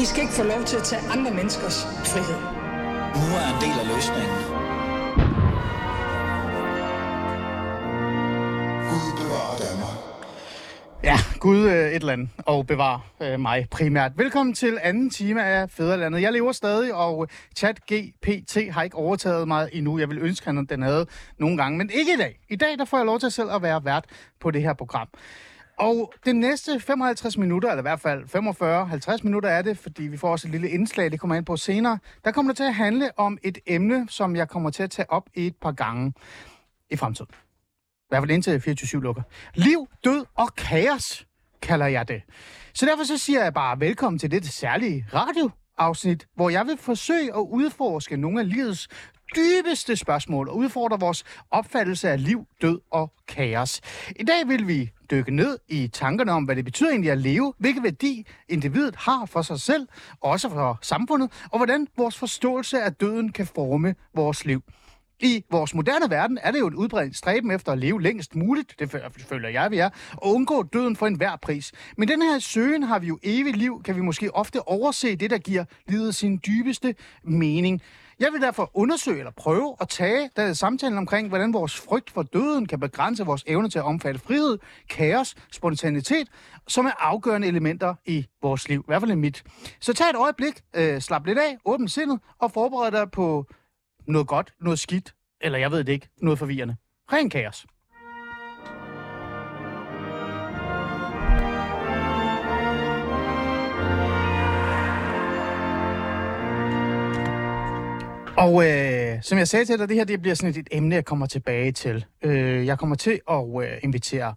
I skal ikke få lov til at tage andre menneskers frihed. Nu er en del af løsningen. Gud bevarer Danmark. Ja, Gud øh, et eller andet, og bevar øh, mig primært. Velkommen til anden time af Fæderlandet. Jeg lever stadig, og chat GPT har ikke overtaget mig endnu. Jeg vil ønske, at den havde nogle gange, men ikke i dag. I dag der får jeg lov til selv at være vært på det her program. Og det næste 55 minutter, eller i hvert fald 45-50 minutter er det, fordi vi får også et lille indslag, det kommer ind på senere, der kommer det til at handle om et emne, som jeg kommer til at tage op et par gange i fremtiden. I hvert fald indtil 24 lukker. Liv, død og kaos, kalder jeg det. Så derfor så siger jeg bare velkommen til det særlige radioafsnit, hvor jeg vil forsøge at udforske nogle af livets dybeste spørgsmål og udfordre vores opfattelse af liv, død og kaos. I dag vil vi dykke ned i tankerne om, hvad det betyder egentlig at leve, hvilken værdi individet har for sig selv, og også for samfundet, og hvordan vores forståelse af døden kan forme vores liv. I vores moderne verden er det jo et udbredt stræben efter at leve længst muligt, det føler jeg, vi er, og undgå døden for enhver pris. Men den her søgen har vi jo evigt liv, kan vi måske ofte overse det, der giver livet sin dybeste mening. Jeg vil derfor undersøge eller prøve at tage der samtalen omkring, hvordan vores frygt for døden kan begrænse vores evne til at omfatte frihed, kaos, spontanitet, som er afgørende elementer i vores liv. I hvert fald i mit. Så tag et øjeblik, øh, slap lidt af, åbn sindet og forbered dig på noget godt, noget skidt, eller jeg ved det ikke, noget forvirrende. Ren kaos. Og øh, som jeg sagde til dig, det her det bliver sådan et, et emne, jeg kommer tilbage til. Øh, jeg kommer til at øh, invitere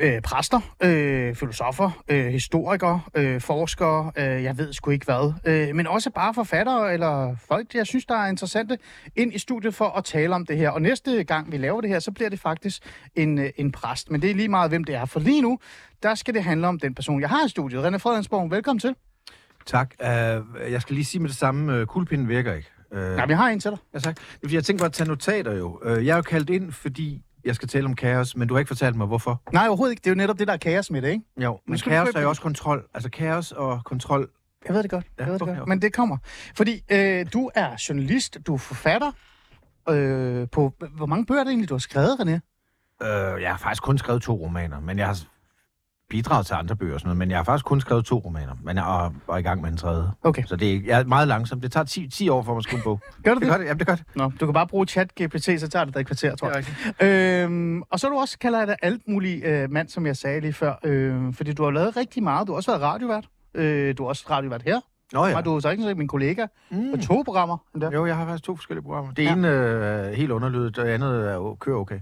øh, præster, øh, filosofer, øh, historikere, øh, forskere, øh, jeg ved sgu ikke hvad, øh, men også bare forfattere eller folk, jeg synes, der er interessante, ind i studiet for at tale om det her. Og næste gang vi laver det her, så bliver det faktisk en, øh, en præst. Men det er lige meget, hvem det er. For lige nu, der skal det handle om den person, jeg har i studiet. René Fredensborg, velkommen til. Tak. Uh, jeg skal lige sige med det samme, uh, kuglepinden virker ikke. Uh, Ja, vi har en til dig. ja, tak. Fordi jeg tænkte bare at tage notater jo. Uh, jeg er jo kaldt ind, fordi jeg skal tale om kaos, men du har ikke fortalt mig, hvorfor. Nej, overhovedet ikke. Det er jo netop det, der er kaos med det, ikke? Jo, men du kaos er jo også kontrol. Altså kaos og kontrol. Jeg ved det godt. Jeg Ja, ved det okay, godt. okay. Men det kommer. Fordi øh, du er journalist, du er forfatter. Øh, på, hvor mange bøger er det egentlig, du har skrevet, René? Uh, jeg har faktisk kun skrevet to romaner, men jeg har bidraget til andre bøger og sådan noget, men jeg har faktisk kun skrevet to romaner, men jeg er, er i gang med en tredje. Okay. Så det er, jeg er meget langsom. Det tager 10, 10 år for mig at skrive en bog. Gør du Det det? gør det, jamen, det gør det. Nå, du kan bare bruge chat GPT, så tager det dig et kvarter, tror jeg. Øhm, og så er du også, kalder jeg dig alt muligt øh, mand, som jeg sagde lige før. Øh, fordi du har lavet rigtig meget. Du har også været radiovært. Øh, du har også radiovært her. Nå Ja. Og du så ikke min kollega mm. på to programmer. Endda. Jo, jeg har faktisk to forskellige programmer. Det Ja. ene øh, er helt underlydet, og det andet er, kører okay.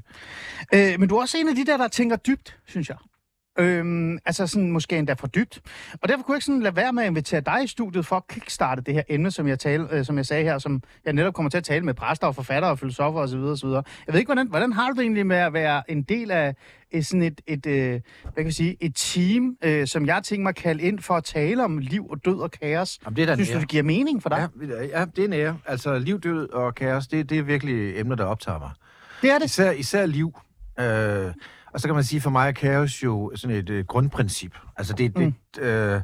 Øh, men du er også en af de der, der tænker dybt, synes jeg. Øhm, altså sådan måske endda for dybt. Og derfor kunne jeg ikke sådan lade være med at invitere dig i studiet for at kickstarte det her emne, som jeg, tale, øh, som jeg sagde her, som jeg netop kommer til at tale med præster og forfattere og filosofer osv. osv. Jeg ved ikke, hvordan, hvordan har du det egentlig med at være en del af et, sådan et, et, øh, hvad kan jeg sige, et team, øh, som jeg tænker mig kalde ind for at tale om liv og død og kaos? Jamen, det er Synes du, ære. det giver mening for dig? Ja, ja, det er en ære. Altså, liv, død og kaos, det, det er virkelig emner, der optager mig. Det er det. Især, især liv. Øh, og så kan man sige, for mig er kaos jo sådan et øh, grundprincip. Altså, det, det, Mm. øh,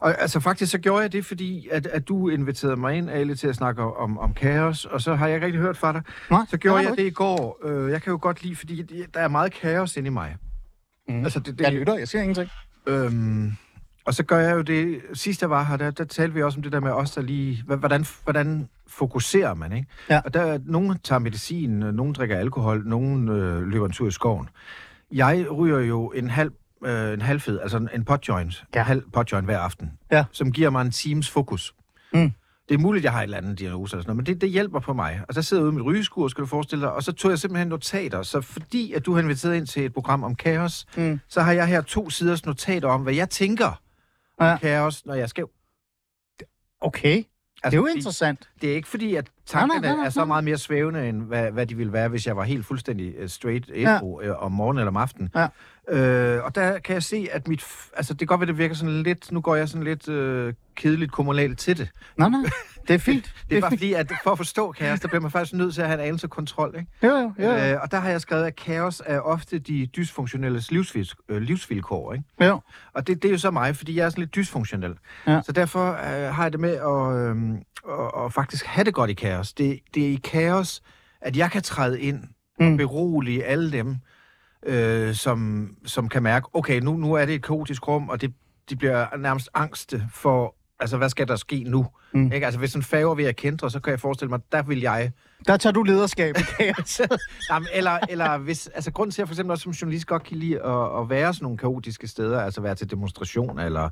og, altså, faktisk så gjorde jeg det, fordi at, at du inviterede mig ind, Ali, til at snakke om, om kaos, og så har jeg ikke rigtig hørt fra dig. Nej, Så gjorde har jeg det i går. Øh, jeg kan jo godt lide, fordi der er meget kaos inde i mig. Mm. Altså, det, Jeg det, lytter, jeg siger ingenting. Øhm, og så gør jeg jo det, sidst jeg var her, der, der talte vi også om det der med os, der lige, hvordan, hvordan fokuserer man, ikke? Ja. Og der, nogen tager medicin, nogen drikker alkohol, nogen øh, løber en tur i skoven. Jeg ryger jo en halv, øh, en halvfed, altså en, en potjoint, Ja. en halv potjoint hver aften, Ja. som giver mig en times fokus. Mm. Det er muligt, jeg har et eller andet diagnose eller sådan noget, men det, det hjælper på mig. Og så sidder jeg ude i mit rygeskur, skal du forestille dig, og så tog jeg simpelthen notater. Så fordi at du har inviteret ind til et program om kaos, Mm. så har jeg her to siders notater om, hvad jeg tænker Ja. om kaos, når jeg er skæv. Okay, det er Altså, jo interessant. det er ikke fordi, at tankerne nej, nej, er så nej. meget mere svævende, end hvad, hvad de ville være, hvis jeg var helt fuldstændig uh, straight Ja. ædru ja. om morgenen eller om aftenen. Ja. Øh, og der kan jeg se, at mit... Altså, det kan godt være, det virker sådan lidt... Nu går jeg sådan lidt øh, kedeligt kommunalt til det. Nej, nej. Det er fint. Det er bare fordi, at for at forstå kaos, der bliver man faktisk nødt til at have en anelse kontrol, ikke? Jo, jo, jo. jo. Øh, og der har jeg skrevet, at kaos er ofte de dysfunktionelle livsvilk- øh, livsvilkår, ikke? jo. Og det, det er jo så mig, fordi jeg er sådan lidt dysfunktionel. Ja. Så derfor øh, har jeg det med at, øh, at, at faktisk have det godt i kaos. Det, det er i kaos, at jeg kan træde ind Mm. og berolige alle dem, øh, som, som kan mærke, okay, nu, nu er det et kaotisk rum, og det, de bliver nærmest angste for, altså hvad skal der ske nu? Mm. Ikke? Altså hvis en færge ved at kendre, så kan jeg forestille mig, der vil jeg Der tager du lederskab. Jamen, eller, eller hvis, altså grunden til, at jeg for eksempel også som journalist godt kan lide at, at være sådan nogle kaotiske steder, altså være til demonstrationer, eller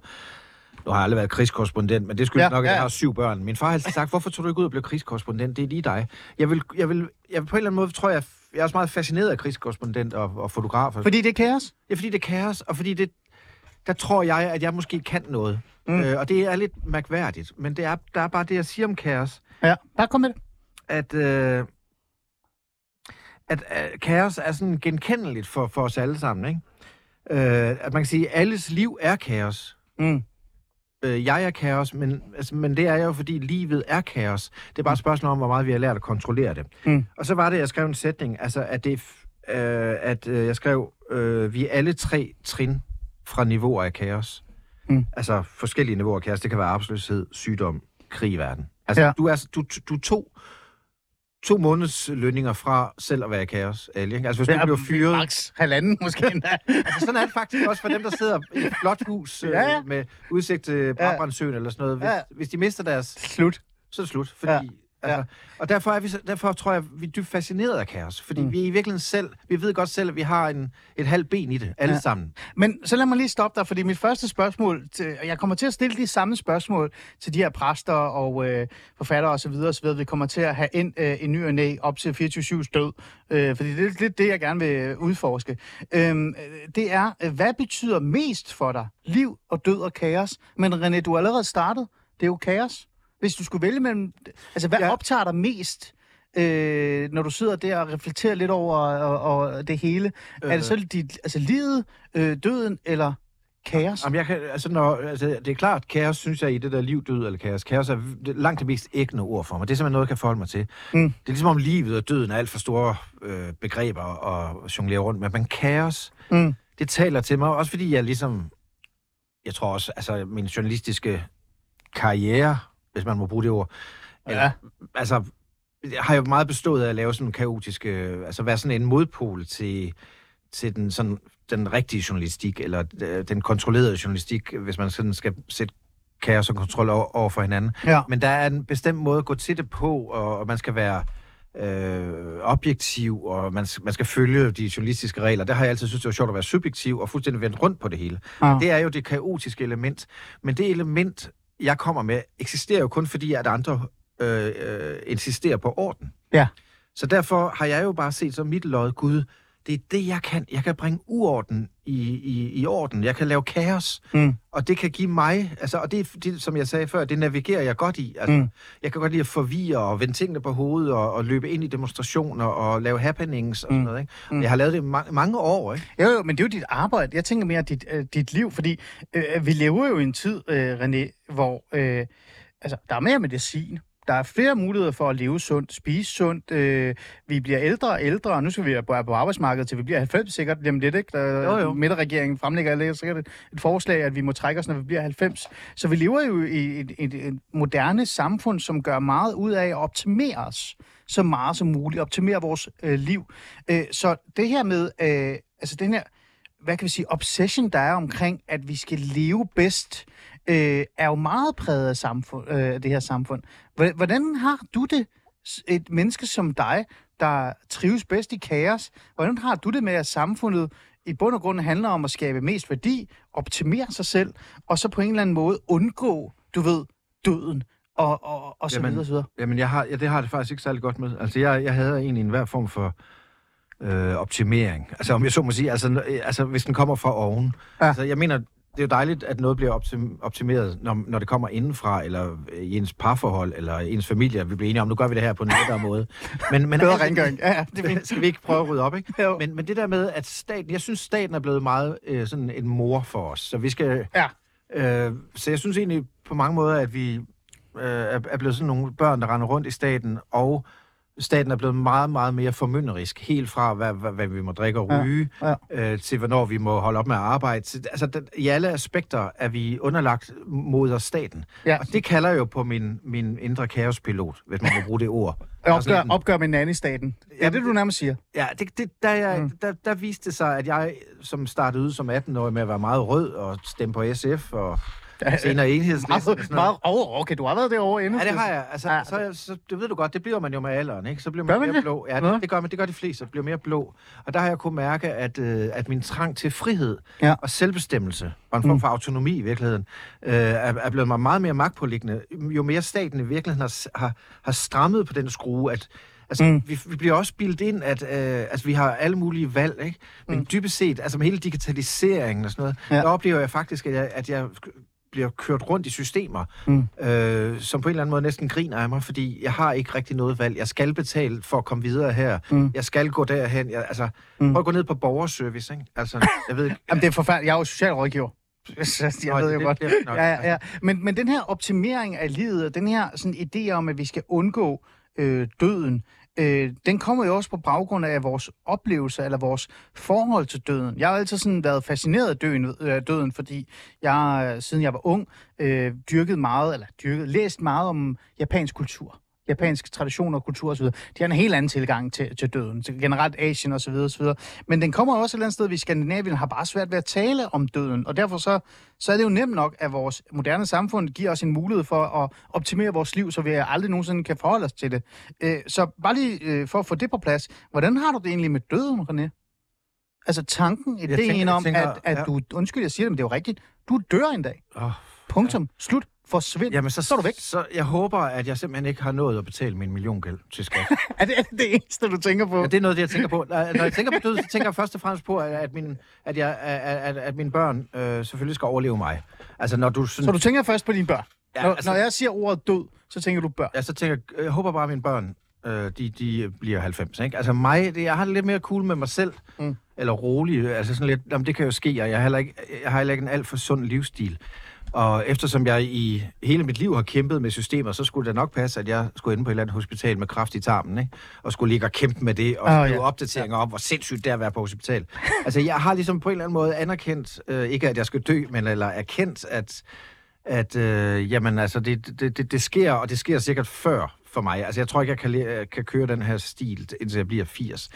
nu har jeg aldrig været krigskorrespondent, men det skulle Ja, ja, nok, at ja. jeg har syv børn. Min far har altid sagt, hvorfor tog du ikke ud og blev krigskorrespondent? Det er lige dig. Jeg vil, jeg vil, jeg vil på en eller anden måde, tror jeg, jeg er også meget fascineret af krigskorrespondent og, og fotografer. Fordi det er kaos. Ja, fordi det er kaos, og fordi det, der tror jeg, at jeg måske kan noget. Mm. Øh, og det er lidt mærkværdigt, men det er, der er bare det, jeg siger om kaos, Ja, bare kom med det. at, øh, at øh, kaos er sådan genkendeligt for, for os alle sammen, ikke? Øh, at man kan sige, at alles liv er kaos. Mm. Øh, jeg er kaos, men, altså, men det er jo, fordi livet er kaos. Det er bare et spørgsmål om, hvor meget vi har lært at kontrollere det. Mm. Og så var det, jeg skrev en sætning, altså at, det, øh, at øh, jeg skrev, øh, vi er alle tre trin fra niveauer af kaos. Mm. Altså forskellige niveauer af kaos. Det kan være arbejdsløshed, sygdom, krig i verden. Altså, ja. du, er, du, du er to, to måneds lønninger fra selv at være i kaos, Ali. Ikke? Altså, hvis du bliver fyret... Max halvanden måske endda. Altså, sådan er det faktisk også for dem, der sidder i et flot hus øh, Ja, ja. med udsigt til Brabrandsøen eller sådan noget. Hvis, Ja. hvis de mister deres... Slut. Så er det slut. Fordi, Ja. Ja. Altså, og derfor, er vi, derfor tror jeg, vi er dybt fascineret af kaos. Fordi Mm. vi er i virkeligheden selv... Vi ved godt selv, at vi har en, et halvt ben i det, alle Ja. ja. sammen. Men så lad mig lige stoppe dig, fordi mit første spørgsmål, til, og jeg kommer til at stille de samme spørgsmål til de her præster og øh, forfattere osv. osv. Vi kommer til at have ind øh, en ny og næ op til 24-7's død, øh, fordi det er lidt det, jeg gerne vil udforske. Øhm, øh, det er, øh, hvad betyder mest for dig? Liv og død og kaos. Men René, du har allerede startet. Det er jo kaos. Hvis du skulle vælge mellem... Altså, hvad ja. Optager dig mest? Øh, når du sidder der og reflekterer lidt over og, og det hele, øh. er det så dit, altså livet, øh, døden eller kaos? Jamen, jeg kan, altså, når, altså, det er klart, kaos synes jeg i det der liv, død eller kaos. Kaos er er langt det mest ægne ord for mig. Det er simpelthen noget, jeg kan forholde mig til. Mm. Det er ligesom om livet og døden er alt for store øh, begreber at jonglere rundt med. Men kaos, Mm. det taler til mig, også fordi jeg ligesom, jeg tror også, altså min journalistiske karriere, hvis man må bruge det ord, Ja. altså, har jo meget bestået af at lave sådan kaotiske, altså være sådan en modpol til, til den, sådan, den rigtige journalistik, eller øh, den kontrollerede journalistik, hvis man sådan skal sætte kaos og kontrol over, over for hinanden. Ja. Men der er en bestemt måde at gå til det på, og, og man skal være øh, objektiv, og man, man skal følge de journalistiske regler. Der har jeg altid synes det var sjovt at være subjektiv og fuldstændig vendt rundt på det hele. Ja. Det er jo det kaotiske element. Men det element, jeg kommer med, eksisterer jo kun fordi, at andre øh, øh, insisterer på orden. Ja. Så derfor har jeg jo bare set som mit lod, Gud, det er det, jeg kan. Jeg kan bringe uorden i, i, i orden. Jeg kan lave kaos. Mm. Og det kan give mig, altså, og det, det, som jeg sagde før, det navigerer jeg godt i. Altså, Mm. Jeg kan godt lide at forvirre og vende tingene på hovedet og, og løbe ind i demonstrationer og lave happenings og sådan Mm. noget. Ikke? Mm. Jeg har lavet det ma- mange år, ikke? Jo, jo, men det er jo dit arbejde. Jeg tænker mere dit, øh, dit liv, fordi øh, vi lever jo i en tid, øh, René, hvor øh, altså, der er mere medicin. Der er flere muligheder for at leve sundt, spise sundt. Øh, vi bliver ældre og ældre, og nu skal vi være på arbejdsmarkedet, til vi bliver 90 sikkert. Jamen lidt, ikke? Der, Jo, jo. Midterregeringen fremlægger lægger sikkert et, et forslag, at vi må trække os, når vi bliver 90. Så vi lever jo i et, et, et moderne samfund, som gør meget ud af at optimere os så meget som muligt, optimere vores øh, liv. Øh, så det her med, øh, altså den her, hvad kan vi sige, obsession, der er omkring, at vi skal leve bedst, øh, er jo meget præget af samfund, øh, det her samfund. Hvor- Hvordan har du det, et menneske som dig, der trives bedst i kaos, hvordan har du det med, at samfundet i bund og grund handler om at skabe mest værdi, optimere sig selv, og så på en eller anden måde undgå, du ved, døden, og, og, og så Jamen, videre, så videre. Jamen, jeg har, ja, det har det faktisk ikke særlig godt med. Altså, jeg, jeg havde egentlig en hver form for øh, optimering. Altså, om jeg så må sige, altså, øh, altså hvis den kommer fra oven. Ja. Altså, jeg mener, det er jo dejligt, at noget bliver optim- optimeret, når, når det kommer indenfra, eller i ens parforhold, eller i ens familie. Vi bliver enige om, nu gør vi det her på en lettere måde. Men, men Bedre alt- rengøring. Ja, ja, det er skal vi ikke prøve at rydde op, ikke? Jo. Men, men det der med, at staten, jeg synes, staten er blevet meget øh, sådan en mor for os. Så vi skal... Ja. Øh, så jeg synes egentlig på mange måder, at vi øh, er, blevet sådan nogle børn, der render rundt i staten, og staten er blevet meget, meget mere formynderisk. Helt fra, hvad, hvad, hvad vi må drikke og Ja, ryge, ja. Øh, til hvornår vi må holde op med at arbejde. Så, altså, den, I alle aspekter er vi underlagt mod os staten. Ja. Og det kalder jo på min, min indre kaospilot, hvis man må bruge det ord. Opgør, Altså, en- opgør med nanny-staten. Ja, det det, du nærmest siger. Ja, det, det, der, jeg, mm. der, der viste det sig, at jeg, som startede ud som 18-årig med at være meget rød og stemme på SF og senere enhedslisten. og Meget, sådan noget. meget, oh, okay, du har været derovre endnu. Ja, det har jeg. Altså, Ja. så, så, det ved du godt, det bliver man jo med alderen, ikke? Så bliver man Gør man mere det? blå. Ja, det, det, gør man, det gør de fleste, bliver mere blå. Og der har jeg kunnet mærke, at, øh, at min trang til frihed Ja. og selvbestemmelse, og en form Mm. for autonomi i virkeligheden, øh, er, er blevet mig meget mere magtpåliggende. Jo mere staten i virkeligheden har, har, har strammet på den skrue, at Altså, Mm. vi, vi bliver også bildet ind, at øh, altså, vi har alle mulige valg, ikke? Men Mm. dybest set, altså med hele digitaliseringen og sådan noget, ja. der oplever jeg faktisk, at jeg, at jeg bliver kørt rundt i systemer, Mm. øh, som på en eller anden måde næsten griner af mig, fordi jeg har ikke rigtig noget valg. Jeg skal betale for at komme videre her. Mm. Jeg skal gå derhen. Jeg, altså, Mm. prøv at gå ned på borgerservice, ikke? Altså, jeg ved ikke... Jamen, det er forfærdeligt. Jeg er jo socialrådgiver. Jeg Nå, ved det- jo det- godt. det nok. Ja, ja, ja. Men, men den her optimering af livet, og den her sådan, idé om, at vi skal undgå øh, døden, øh, den kommer jo også på baggrund af vores oplevelser, eller vores forhold til døden. Jeg har altid sådan været fascineret af døden, øh, døden fordi jeg, øh, siden jeg var ung, øh, dyrket meget, eller dyrket, læst meget om japansk kultur japansk tradition og kultur osv. De har en helt anden tilgang til, til døden, til generelt Asien osv. osv. Men den kommer også et eller andet sted, vi i Skandinavien har bare svært ved at tale om døden, og derfor så, så er det jo nemt nok, at vores moderne samfund giver os en mulighed for at optimere vores liv, så vi aldrig nogensinde kan forholde os til det. Øh, Så bare lige øh, for at få det på plads, hvordan har du det egentlig med døden, René? Altså tanken, ideen tænker- om, tænker- at, at ja. du, undskyld, jeg siger det, men det er jo rigtigt, du dør en dag. Oh, Punktum. Slut. Forsvind. jamen, så, så er du væk. Så jeg håber, at jeg simpelthen ikke har nået at betale min milliongæld til skat. Er det, er det det eneste, du tænker på? Ja, det er noget, det jeg tænker på. Når jeg tænker på død, så tænker jeg først og fremmest på, at, at, min, at, jeg, at, at, at mine børn øh, selvfølgelig skal overleve mig. Altså, når du sådan... Så du tænker først på dine børn? Ja, når, altså- når jeg siger ordet død, så tænker du børn. Ja, så tænker jeg, jeg håber bare, at mine børn, øh, de, de bliver 90, ikke? Altså mig, det, jeg har det lidt mere cool med mig selv, mm. eller rolig, altså sådan lidt, jamen det kan jo ske, og jeg har heller ikke, jeg har heller ikke en alt for sund livsstil. Og eftersom jeg i hele mit liv har kæmpet med systemer, så skulle det nok passe, at jeg skulle inde på et eller andet hospital med kraft i tarmen, ikke? Og skulle ligge og kæmpe med det, og skrive ja. oh, opdateringer om, hvor sindssygt det er at være på hospital. altså, jeg har ligesom på en eller anden måde anerkendt, øh, ikke at jeg skal dø, men eller erkendt, at at øh, jamen, altså, det, det, det, det sker, og det sker sikkert før for mig. Altså, jeg tror ikke, jeg kan, kan køre den her stil, indtil jeg bliver 80.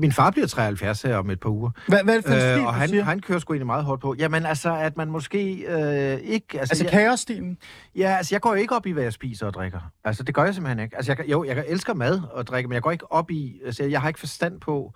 Min far bliver 73 her om et par uger. Hvad, hvad er det for en stil, Øh, og han, han kører sgu egentlig meget hårdt på. Jamen altså, at man måske øh, ikke... Altså, Altså kaosstilen? ja, altså, jeg går jo ikke op i, hvad jeg spiser og drikker. Altså, det gør jeg simpelthen ikke. Altså, jeg, jo, jeg elsker mad og drikke, men jeg går ikke op i... Altså, jeg har ikke forstand på...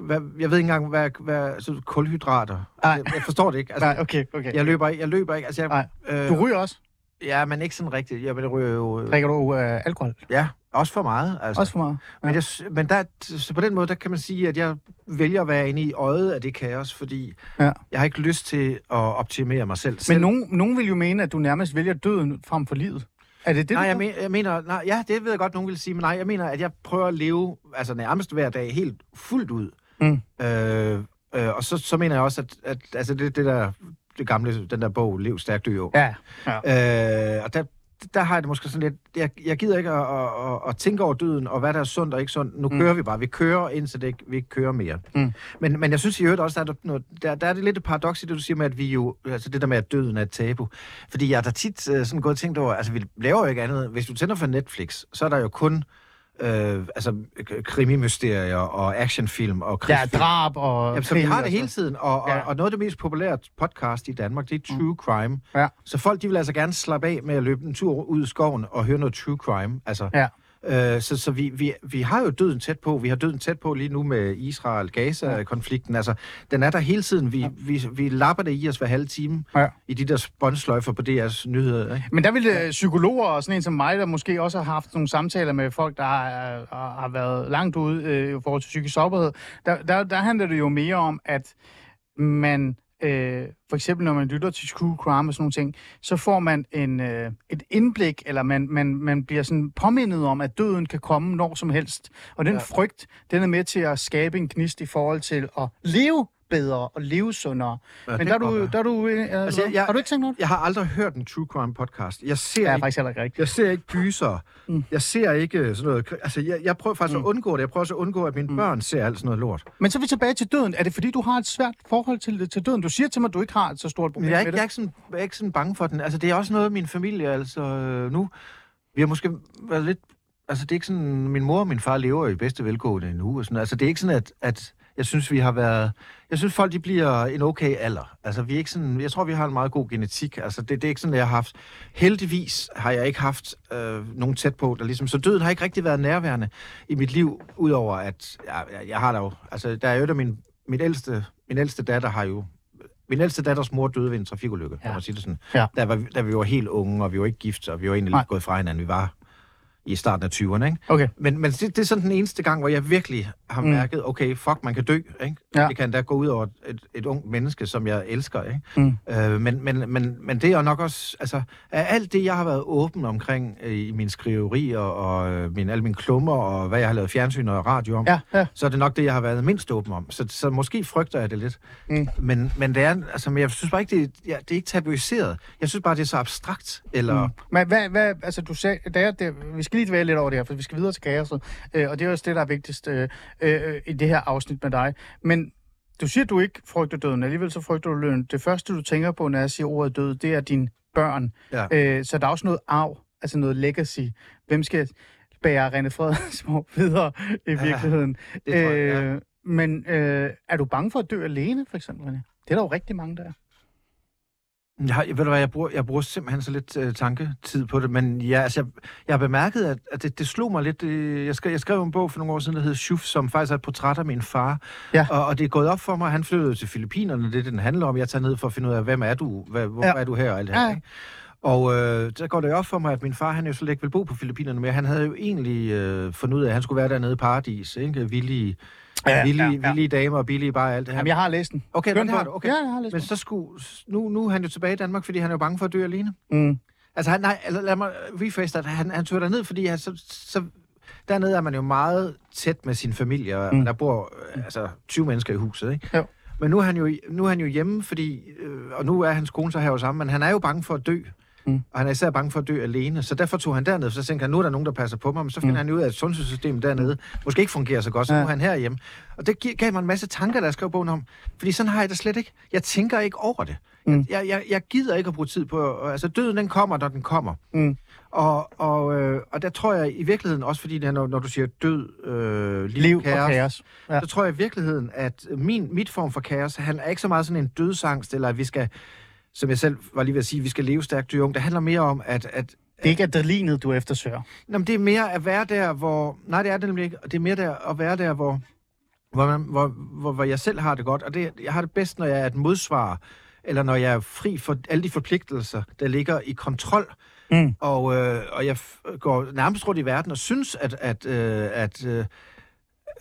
Hvad, jeg ved ikke engang, hvad, hvad altså, kulhydrater... Jeg, jeg forstår det ikke. Altså, Nej, okay, okay. jeg løber ikke. Jeg løber ikke. Altså, jeg, Nej. øh, Du ryger også? Ja, men ikke sådan rigtigt. Jeg vil ryge jo... øh, Drikker du øh, alkohol? Ja, også for meget. Altså. Også for meget? Men, jeg, men der, så på den måde, der kan man sige, at jeg vælger at være inde i øjet af det kaos, fordi Ja. jeg har ikke lyst til at optimere mig selv. Men selv. nogen, nogen vil jo mene, at du nærmest vælger døden frem for livet. Er det det, Nej, jeg, men, jeg mener, nej, ja, det ved jeg godt, nogen vil sige, men nej, jeg mener, at jeg prøver at leve altså nærmest hver dag helt fuldt ud. Mm. Øh, øh, og så, så mener jeg også, at, at altså det, det der, det gamle, den der bog, Lev stærkt, dø jo. Ja. Øh, og der, der har jeg det måske sådan lidt... Jeg, jeg gider ikke at, at, at, at tænke over døden, og hvad der er sundt og ikke sundt. Nu Mm. kører vi bare. Vi kører, indtil det ikke, vi ikke kører mere. Mm. Men, men jeg synes i øvrigt også, der er, noget, der, der er det lidt et paradoks i det, du siger med, at vi jo... Altså det der med, at døden er et tabu. Fordi jeg har da tit uh, sådan gået og tænkt over... Altså vi laver jo ikke andet. Hvis du tænder for Netflix, så er der jo kun... Øh, altså krimimysterier og actionfilm og Ja, krigsfilm. drab og... Jamen, så vi har det hele tiden, og, og, Ja. og noget af det mest populære podcast i Danmark, det er true crime. Ja. Så folk, de vil altså gerne slappe af med at løbe en tur ud i skoven og høre noget true crime. Altså, Ja. Øh, så så vi, vi, vi har jo døden tæt på. Vi har døden tæt på lige nu med Israel-Gaza-konflikten. Altså, den er der hele tiden. Vi, vi, vi lapper det i os hver halve time Ja. i de der spåndsløjfer på DR's nyheder. Ikke? Men der vil øh, psykologer og sådan en som mig, der måske også har haft nogle samtaler med folk, der har, har, har været langt ude øh, i forhold til psykisk sårbarhed, der, der, der handler det jo mere om, at man øh, for eksempel når man lytter til true crime og sådan nogle ting, så får man en, øh, et indblik, eller man, man, man bliver sådan påmindet om, at døden kan komme når som helst. Og den Ja. frygt, den er med til at skabe en gnist i forhold til at leve bedre og leve sundere. Ja, Men der er du, der er du, øh, Altså, jeg- jeg- har du ikke tænkt noget? Jeg har aldrig hørt en true crime podcast. Jeg ser, Ja, ikke, faktisk heller ikke rigtigt. jeg ser ikke gyser. Mm. Jeg ser ikke sådan noget... Altså, jeg, jeg prøver faktisk Mm. at undgå det. Jeg prøver også at undgå, at mine Mm. børn ser alt sådan noget lort. Men så er vi tilbage til døden. Er det fordi, du har et svært forhold til, til døden? Du siger til mig, at du ikke har et så stort Men problem jeg er, med ikke, det. jeg, er ikke sådan, jeg er ikke sådan bange for den. Altså, det er også noget af min familie, altså øh, nu. Vi har måske været lidt... Altså, det er ikke sådan... Min mor og min far lever i bedste velgående en uge. Og sådan. Altså, det er ikke sådan, at, at jeg synes, vi har været... Jeg synes, folk de bliver en okay alder. Altså, vi er ikke sådan... Jeg tror, vi har en meget god genetik. Altså, det, det er ikke sådan, at jeg har haft... Heldigvis har jeg ikke haft øh, nogen tæt på, der ligesom... Så døden har ikke rigtig været nærværende i mit liv, udover at... Jeg, jeg, jeg har da jo... Altså, der er jo af min... Mit ældste, min ældste datter har jo min ældste datters mor døde ved en trafikulykke, ja. Kan man sige det sådan. Ja. Da, var, da vi var helt unge, og vi var ikke gift, og vi var egentlig lidt gået fra hinanden. Vi var i starten af 20'erne, ikke? Okay. Men, men det, det er sådan den eneste gang, hvor jeg virkelig har Mm. mærket, okay, fuck, man kan dø, ikke? Ja. Det kan da gå ud over et, et ungt menneske, som jeg elsker, ikke? Mm. Øh, men, men, men, men det er nok også, altså, af alt det, jeg har været åben omkring øh, i min skriveri og, og øh, min, alle mine klummer, og hvad jeg har lavet fjernsyn og radio om, Ja, ja. så er det nok det, jeg har været mindst åben om. Så, så måske frygter jeg det lidt. Mm. Men, men det er, altså, men jeg synes bare ikke, det, ja, det er ikke tabuiseret. Jeg synes bare, det er så abstrakt. Eller, Mm. Men hvad, hvad, altså du sagde, det er, det, vi skal lige dvæle lidt over det her, for vi skal videre til kaoset, øh, og det er også det, der er vigtigst øh, øh, i det her afsnit med dig. Men du siger, at du ikke frygter døden, alligevel så frygter du løn. Det første, du tænker på, når jeg siger ordet død, det er dine børn. Ja. Øh, så der er også noget arv, altså noget legacy. Hvem skal bære René Fredensborg videre i Ja, virkeligheden? det tror jeg, ja. øh, men øh, er du bange for at dø alene, for eksempel, René? Det er der jo rigtig mange, der er. Jeg, har, ved du hvad, jeg bruger, jeg bruger simpelthen så lidt øh, tanketid på det, men ja, altså, jeg, jeg har bemærket, at, at det, det slog mig lidt. Øh, jeg, skrev, jeg skrev en bog for nogle år siden, der hed Shuf, som faktisk er et portræt af min far. Ja. Og, og det er gået op for mig, han flyttede til Filippinerne, det er det, den handler om. Jeg tager ned for at finde ud af, hvem er du? Hvad, hvorfor Ja. er du her? Og alt det her, Ja. ikke? Og øh, der går det op for mig, at min far, han jo slet ikke vil bo på Filippinerne mere. Han havde jo egentlig øh, fundet ud af, at han skulle være dernede i paradis, ikke? Villige, Ja, villige, ja, ja. villige damer og billige bare alt det her. Jamen, jeg har læst den. Okay, det har du. Okay. Ja, jeg har læst Men den. så skulle, nu, nu er han jo tilbage i Danmark, fordi han er jo bange for at dø alene. Mm. Altså, han, nej, lad, mig rephrase det. Han, han tog derned, fordi han, så, så, dernede er man jo meget tæt med sin familie, og Mm. mm. der bor øh, altså 20 mennesker i huset, ikke? Jo. Men nu er han jo, nu er han jo hjemme, fordi, øh, og nu er hans kone så her jo sammen, men han er jo bange for at dø. Mm. Og han er især bange for at dø alene, så derfor tog han derned, så tænkte han, nu er der nogen, der passer på mig, men så finder Mm. han ud af, at sundhedssystemet dernede måske ikke fungerer så godt, så Ja. nu er han herhjemme. Og det gav mig en masse tanker, da jeg skrev bogen om, fordi sådan har jeg det slet ikke. Jeg tænker ikke over det. Mm. Jeg, jeg, jeg gider ikke at bruge tid på, altså døden den kommer, når den kommer. Mm. Og, og, øh, og der tror jeg i virkeligheden, også fordi når, når du siger død, øh, liv, Liv kaos, og kaos. Ja. så tror jeg i virkeligheden, at min, mit form for kaos, han er ikke så meget sådan en dødsangst, eller at vi skal, som jeg selv var lige ved at sige, vi skal leve stærkt dyr Det handler mere om, at, at Det er ikke adrenalinet, du eftersøger. Nå, men det er mere at være der, hvor... Nej, det er det nemlig ikke. Det er mere der at være der, hvor, hvor, man, hvor, hvor, hvor jeg selv har det godt. Og det, jeg har det bedst, når jeg er et modsvar, eller når jeg er fri for alle de forpligtelser, der ligger i kontrol. Mm. Og, øh, og jeg går nærmest rundt i verden og synes, at, at, øh, at øh,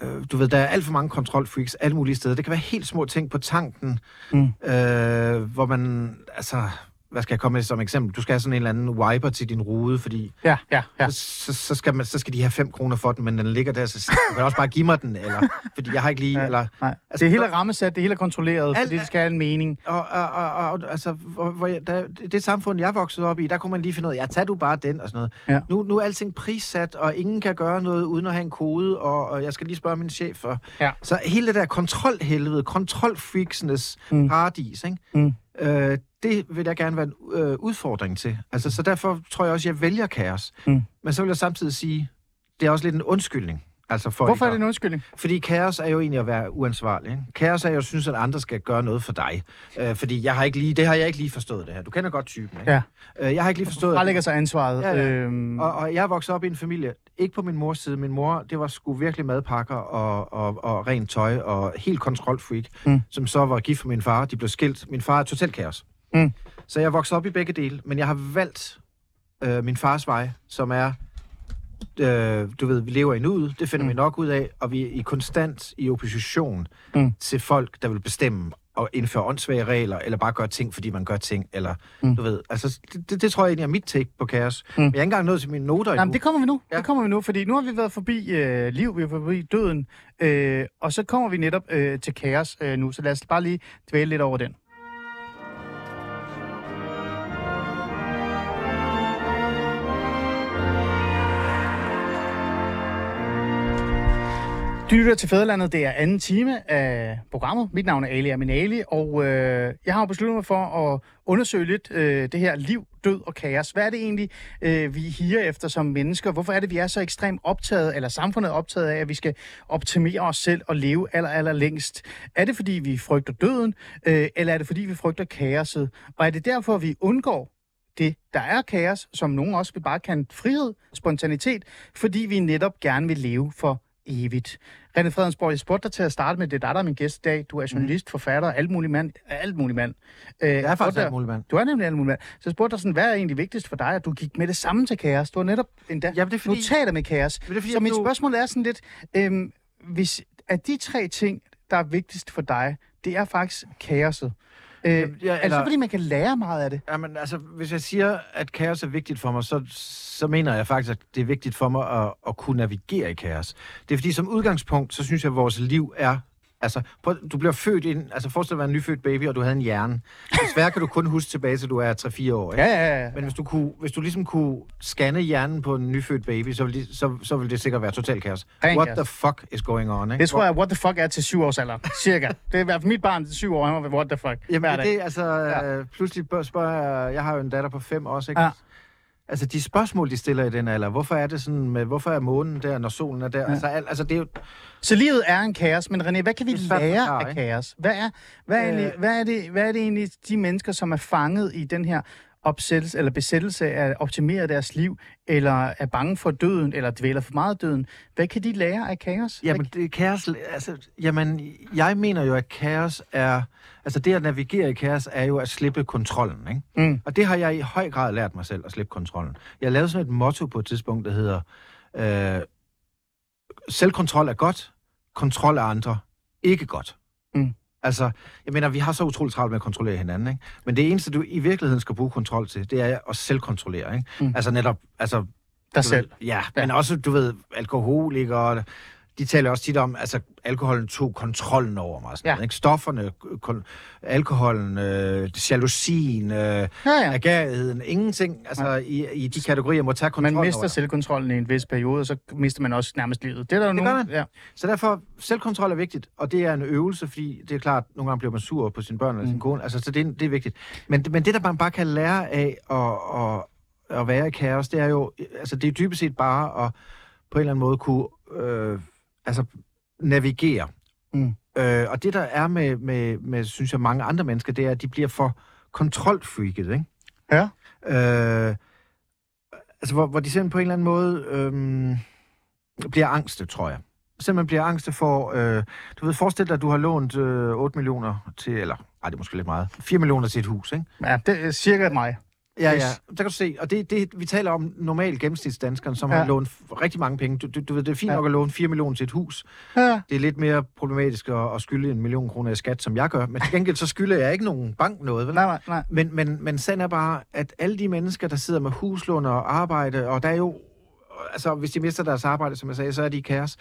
øh, du ved, der er alt for mange kontrolfreaks alle mulige steder. Det kan være helt små ting på tanken, Mm. øh, hvor man... Altså, hvad skal jeg komme med som eksempel? Du skal have sådan en eller anden wiper til din rude, fordi Ja, ja, ja. så, så, skal man, så skal de have 5 kroner for den, men den ligger der, så du kan også bare give mig den, eller, fordi jeg har ikke lige, Ja. eller, Nej. Altså, det hele er rammesat, det hele er kontrolleret, Alt fordi det skal have en mening. og, og, og, og altså, hvor, hvor jeg, der, det samfund, jeg voksede op i, der kunne man lige finde ud af, ja, tag du bare den, og sådan noget. Ja. Nu, nu er alting prissat, og ingen kan gøre noget, uden at have en kode, og, og jeg skal lige spørge min chef for. Ja. Så hele det der kontrolhelvede, kontrolfreaksenes Mm. mm. paradis, ikke? Mm. Øh, det vil jeg gerne være en øh, udfordring til. Altså, så derfor tror jeg også, at jeg vælger kaos. Mm. Men så vil jeg samtidig sige, det er også lidt en undskyldning. Altså for Hvorfor er det en undskyldning? fordi kaos er jo egentlig at være uansvarlig. Ikke? Kaos er jo at synes, at andre skal gøre noget for dig. Øh, fordi jeg har ikke lige, det har jeg ikke lige forstået det her. Du kender godt typen, ikke? Ja. Øh, jeg har ikke lige forstået det. lægger sig ansvaret. Ja, ja. Øhm, Og, og jeg vokset op i en familie, ikke på min mors side. Min mor, det var sgu virkelig madpakker og, og, og rent tøj og helt kontrolfreak, Mm. som så var gift for min far. De blev skilt. Min far er totalt kaos. Mm. Så jeg vokset op i begge dele, men jeg har valgt øh, min fars vej, som er, øh, du ved, vi lever i nuet, det finder Mm. vi nok ud af, og vi er i konstant i opposition Mm. til folk, der vil bestemme at indføre åndssvage regler, eller bare gøre ting, fordi man gør ting, eller mm. du ved, altså det, det, det tror jeg egentlig er mit take på kaos. Mm. Men jeg er ikke engang nået til mine noter Jamen, endnu. det kommer vi nu. Ja. Det kommer vi nu, fordi nu har vi været forbi øh, liv, vi har været forbi døden, øh, og så kommer vi netop øh, til kaos øh, nu, så lad os bare lige dvæle lidt over den. Du lytter til Fædrelandet, det er anden time af programmet. Mit navn er Ali Aminali, og øh, jeg har jo besluttet mig for at undersøge lidt øh, det her liv, død og kaos. Hvad er det egentlig, øh, vi higer efter som mennesker? Hvorfor er det, vi er så ekstremt optaget, eller samfundet er optaget af, at vi skal optimere os selv og leve aller, aller længst? Er det, fordi vi frygter døden, øh, eller er det, fordi vi frygter kaoset? Og er det derfor, vi undgår det, der er kaos, som nogen også vil bare kan frihed, spontanitet, fordi vi netop gerne vil leve for evigt. René Fredensborg, jeg spurgte dig til at starte med, det er dig, der er min gæst i dag. Du er journalist, forfatter, alt mulig mand. Alt mulig mand. Øh, Jeg er faktisk alt muligt, mand. Du er nemlig alt mulig mand. Så jeg spurgte dig sådan, hvad er egentlig vigtigst for dig, at du gik med det samme til kaos? Du har netop endda Jamen, det er fordi- notater med kaos. Men det er fordi, så mit du- spørgsmål er sådan lidt, øhm, hvis er de tre ting, der er vigtigst for dig, det er faktisk kaoset. Øh, ja, eller- fordi man kan lære meget af det? Jamen, altså, hvis jeg siger, at kaos er vigtigt for mig, så, så mener jeg faktisk, at det er vigtigt for mig at, at kunne navigere i kaos. Det er fordi, som udgangspunkt, så synes jeg, at vores liv er... Altså, prøv, du bliver født ind... Altså, forestil dig at være en nyfødt baby, og du havde en hjerne. Desværre kan du kun huske tilbage, til du er 3-4 år. Ikke? Ja, ja, ja. Men hvis du, kunne, hvis du ligesom kunne scanne hjernen på en nyfødt baby, så ville, så, så ville det sikkert være total kaos. Ren What kaos. the fuck is going on? Ikke? Det tror jeg, what the fuck er til syv års alder. Cirka. Det er i hvert fald mit barn til syv år, han var what the fuck. Jamen, hver er det altså... Ja. Pludselig spørger jeg... Jeg har jo en datter på fem også, ikke? Ja. Altså, de spørgsmål, de stiller i den alder. Hvorfor er det sådan med... Hvorfor er månen der, når solen er der? Ja. Altså, al, altså, det er jo... Så livet er en kaos, men René, hvad kan vi lære forklare, af kaos? Hvad er, hvad, er Øh. egentlig, hvad, er det, hvad er det egentlig, de mennesker, som er fanget i den her opsættelse eller besættelse af at optimere deres liv, eller er bange for døden, eller dvæler for meget døden, hvad kan de lære af kaos? Jamen, det er kaos... Altså, jamen, jeg mener jo, at kaos er... Altså, det at navigere i kaos er jo at slippe kontrollen, ikke? Mm. Og det har jeg i høj grad lært mig selv, at slippe kontrollen. Jeg lavede sådan et motto på et tidspunkt, der hedder... Øh, selvkontrol er godt, kontrol af andre ikke godt. Altså, jeg mener, vi har så utroligt travlt med at kontrollere hinanden, ikke? Men det eneste, du i virkeligheden skal bruge kontrol til, det er at selvkontrollere, ikke? Mm. Altså netop, altså... Dig selv. Ved, ja, ja, men også, du ved, alkoholikere, de taler også tit om, altså, alkoholen tog kontrollen over mig. Sådan Ja. ja. ikke? Stofferne, kon- alkoholen, øh, jalousien, øh, Ja, ja. agerigheden, ingenting altså, i, i de kategorier må tage kontrol Man mister over selvkontrollen i en vis periode, og så mister man også nærmest livet. Det er der jo Det nogen... Ja. Så derfor, selvkontrol er vigtigt, og det er en øvelse, fordi det er klart, nogle gange bliver man sur på sine børn eller Mm. sin kone, altså, så det, er- det er vigtigt. Men, men det, der man bare kan lære af at, at, at være i kaos, det er jo, altså det er dybest set bare at på en eller anden måde kunne øh, altså, navigere. Mm. Øh, og det, der er med, med, med, synes jeg, mange andre mennesker, det er, at de bliver for kontrolfreaket, ikke? Ja. Øh, altså, hvor, hvor de simpelthen på en eller anden måde øh, bliver angste, tror jeg. Simpelthen bliver angste for... Øh, du ved, forestil dig, at du har lånt øh, 8 millioner til... Eller, ej, det er måske lidt meget. 4 millioner til et hus, ikke? ja, det er cirka mig. Ja, ja. Der kan du se. Og det, det, vi taler om normal gennemsnitsdanskeren, som Ja. har lånt rigtig mange penge. Du, du, du ved, det er fint ja. nok at låne 4 millioner til et hus. Ja. Det er lidt mere problematisk at, at skylde en million kroner i skat, som jeg gør. Men til gengæld så skylder jeg ikke nogen bank noget, vel? Nej, nej, nej. Men, men, men sagen er bare, at alle de mennesker, der sidder med huslån og arbejde, og der er jo, altså hvis de mister deres arbejde, som jeg sagde, så er de i kaos.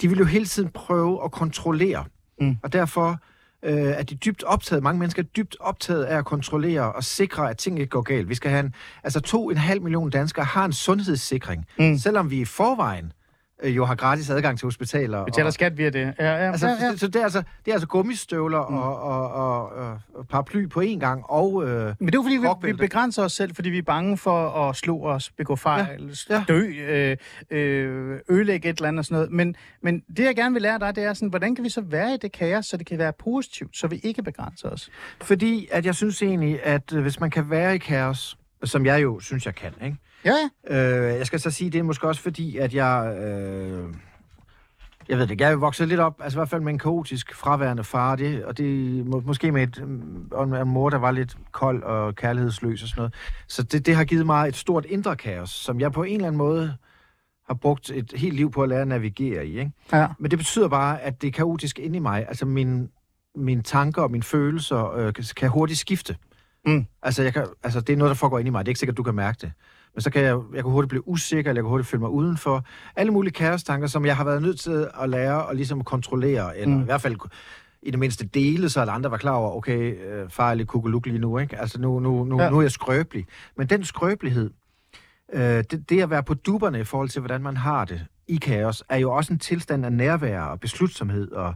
De vil jo hele tiden prøve at kontrollere. Mm. Og derfor øh, er de dybt optaget, mange mennesker er dybt optaget af at kontrollere og sikre, at ting ikke går galt. Vi skal have en, altså to en halv million danskere har en sundhedssikring, mm. selvom vi i forvejen øh, jo har gratis adgang til hospitaler. Betaler og, skat via det. Ja, ja, Altså, ja, ja. Så det er altså, det er altså gummistøvler Mm. og, og, og, og, paraply på én gang, og... Øh, Men det er fordi, vi, vi begrænser os selv, fordi vi er bange for at slå os, begå fejl, ja. Ja. dø, øh, øh, ødelægge et eller andet og sådan noget. Men, men det, jeg gerne vil lære dig, det er sådan, hvordan kan vi så være i det kaos, så det kan være positivt, så vi ikke begrænser os? Fordi at jeg synes egentlig, at øh, hvis man kan være i kaos, som jeg jo synes, jeg kan, ikke? Ja, ja. Øh, jeg skal så sige, det er måske også fordi, at jeg... Øh, jeg ved det jeg vokset lidt op, altså i hvert fald med en kaotisk fraværende far, det, og det må, måske med et, og en mor, der var lidt kold og kærlighedsløs og sådan noget. Så det, det har givet mig et stort indre kaos, som jeg på en eller anden måde har brugt et helt liv på at lære at navigere i. Ikke? ja. Men det betyder bare, at det er kaotisk inde i mig. Altså min, mine tanker og mine følelser øh, kan, kan hurtigt skifte. Mm. Altså, jeg kan, altså, det er noget, der foregår ind i mig. Det er ikke sikkert, du kan mærke det. Men så kan jeg, jeg kan hurtigt blive usikker, eller jeg kan hurtigt føle mig udenfor. Alle mulige kaostanker, som jeg har været nødt til at lære og ligesom kontrollere, eller Mm. i hvert fald i det mindste dele, så at andre var klar over, okay, øh, far er lidt kukuluk lige nu, ikke? Altså, nu, nu, nu, Ja. ja. nu er jeg skrøbelig. Men den skrøbelighed, øh, det, det at være på duberne i forhold til, hvordan man har det i kaos, er jo også en tilstand af nærvær og beslutsomhed og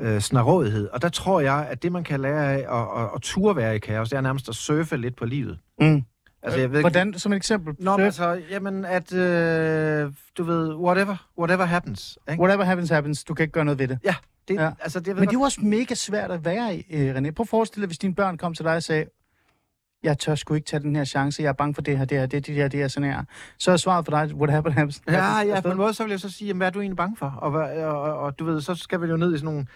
øh, snarådighed. Og der tror jeg, at det, man kan lære af at, at, at ture være i kaos, det er nærmest at surfe lidt på livet. Mm. Altså, jeg ved ikke- Hvordan, som et eksempel? Nå, men altså, jamen, at, øh, du ved, whatever, whatever happens. Ikke? Whatever happens, happens. Du kan ikke gøre noget ved det. Ja, det, Ja. altså, det, Men det er jo også mega svært at være i, øh, René. Prøv at forestille dig, hvis dine børn kom til dig og sagde, jeg tør sgu ikke tage den her chance, jeg er bange for det her, det her, det, det her, det her, sådan her. Så er svaret for dig, what happened happens. Ja, happens. ja, på en måde, så vil jeg så sige, jamen, hvad er du egentlig bange for? Og, og, og, og du ved, så skal vi jo ned i sådan nogle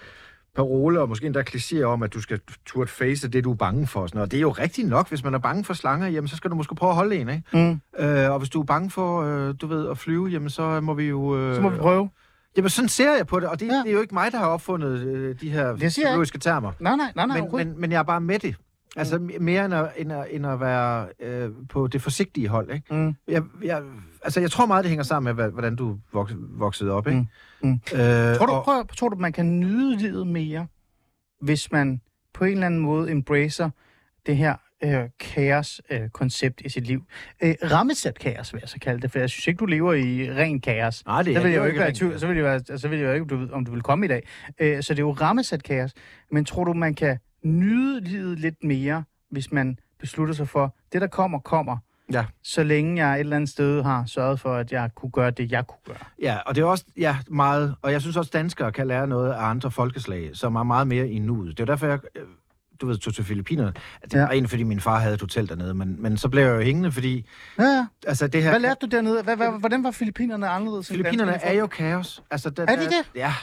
paroler, og måske endda klichéer om, at du skal turde face det, du er bange for. Sådan, noget. og det er jo rigtigt nok, hvis man er bange for slanger, jamen, så skal du måske prøve at holde en, ikke? Mm. Øh, og hvis du er bange for, øh, du ved, at flyve, jamen, så må vi jo... Øh, Så må vi prøve. Jamen, sådan ser jeg på det, og det, Ja. det er jo ikke mig, der har opfundet øh, de her psykologiske termer. Nej, nej, nej, nej. men, men, men jeg er bare med det. Altså mere end at, end at, end at være øh, på det forsigtige hold, ikke? Mm. Jeg, jeg, altså, jeg tror meget, det hænger sammen med, hvordan du voks, voksede op, ikke? Mm. Mm. Øh, Tror du, og, prøv, tror du, man kan nyde livet mere, hvis man på en eller anden måde embracer det her øh, kaos-koncept i sit liv? Øh, rammesat kaos, vil jeg så kalde det, for jeg synes ikke, du lever i ren kaos. Nej, det så vil jeg jo ikke være tvivl, så vil jeg, så vil jeg jo ikke, du om du vil komme i dag. Øh, så det er jo rammesat kaos. Men tror du, man kan nyde livet lidt mere, hvis man beslutter sig for, det der kommer, kommer, Ja. så længe jeg et eller andet sted har sørget for, at jeg kunne gøre det, jeg kunne gøre. ja, og det er også ja, meget... Og jeg synes også, danskere kan lære noget af andre folkeslag, som er meget mere i nuet. Det er derfor, jeg... øh, Du ved, tog til Filippinerne. Det Ja. var egentlig, fordi min far havde et hotel dernede, men, men så blev jeg jo hængende, fordi... Ja, ja. Altså, det her... Hvad lærte du dernede? Hvad, hvad, hvordan var Filippinerne anderledes? Filippinerne er jo kaos. Altså, der, Er de der- det? Ja,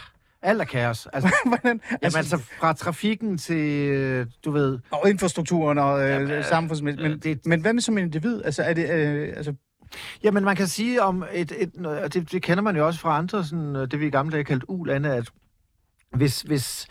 alt er kaos. Altså, hvordan? Jamen altså fra trafikken til, øh, du ved... Og infrastrukturen og øh, Jamen, øh, samfundsmæssigt. Men, øh, det- men hvad med som individ? Altså, er det, øh, altså, Jamen man kan sige om et... et og det, det kender man jo også fra andre, sådan, det vi i gamle dage kaldte ulande, at hvis, hvis,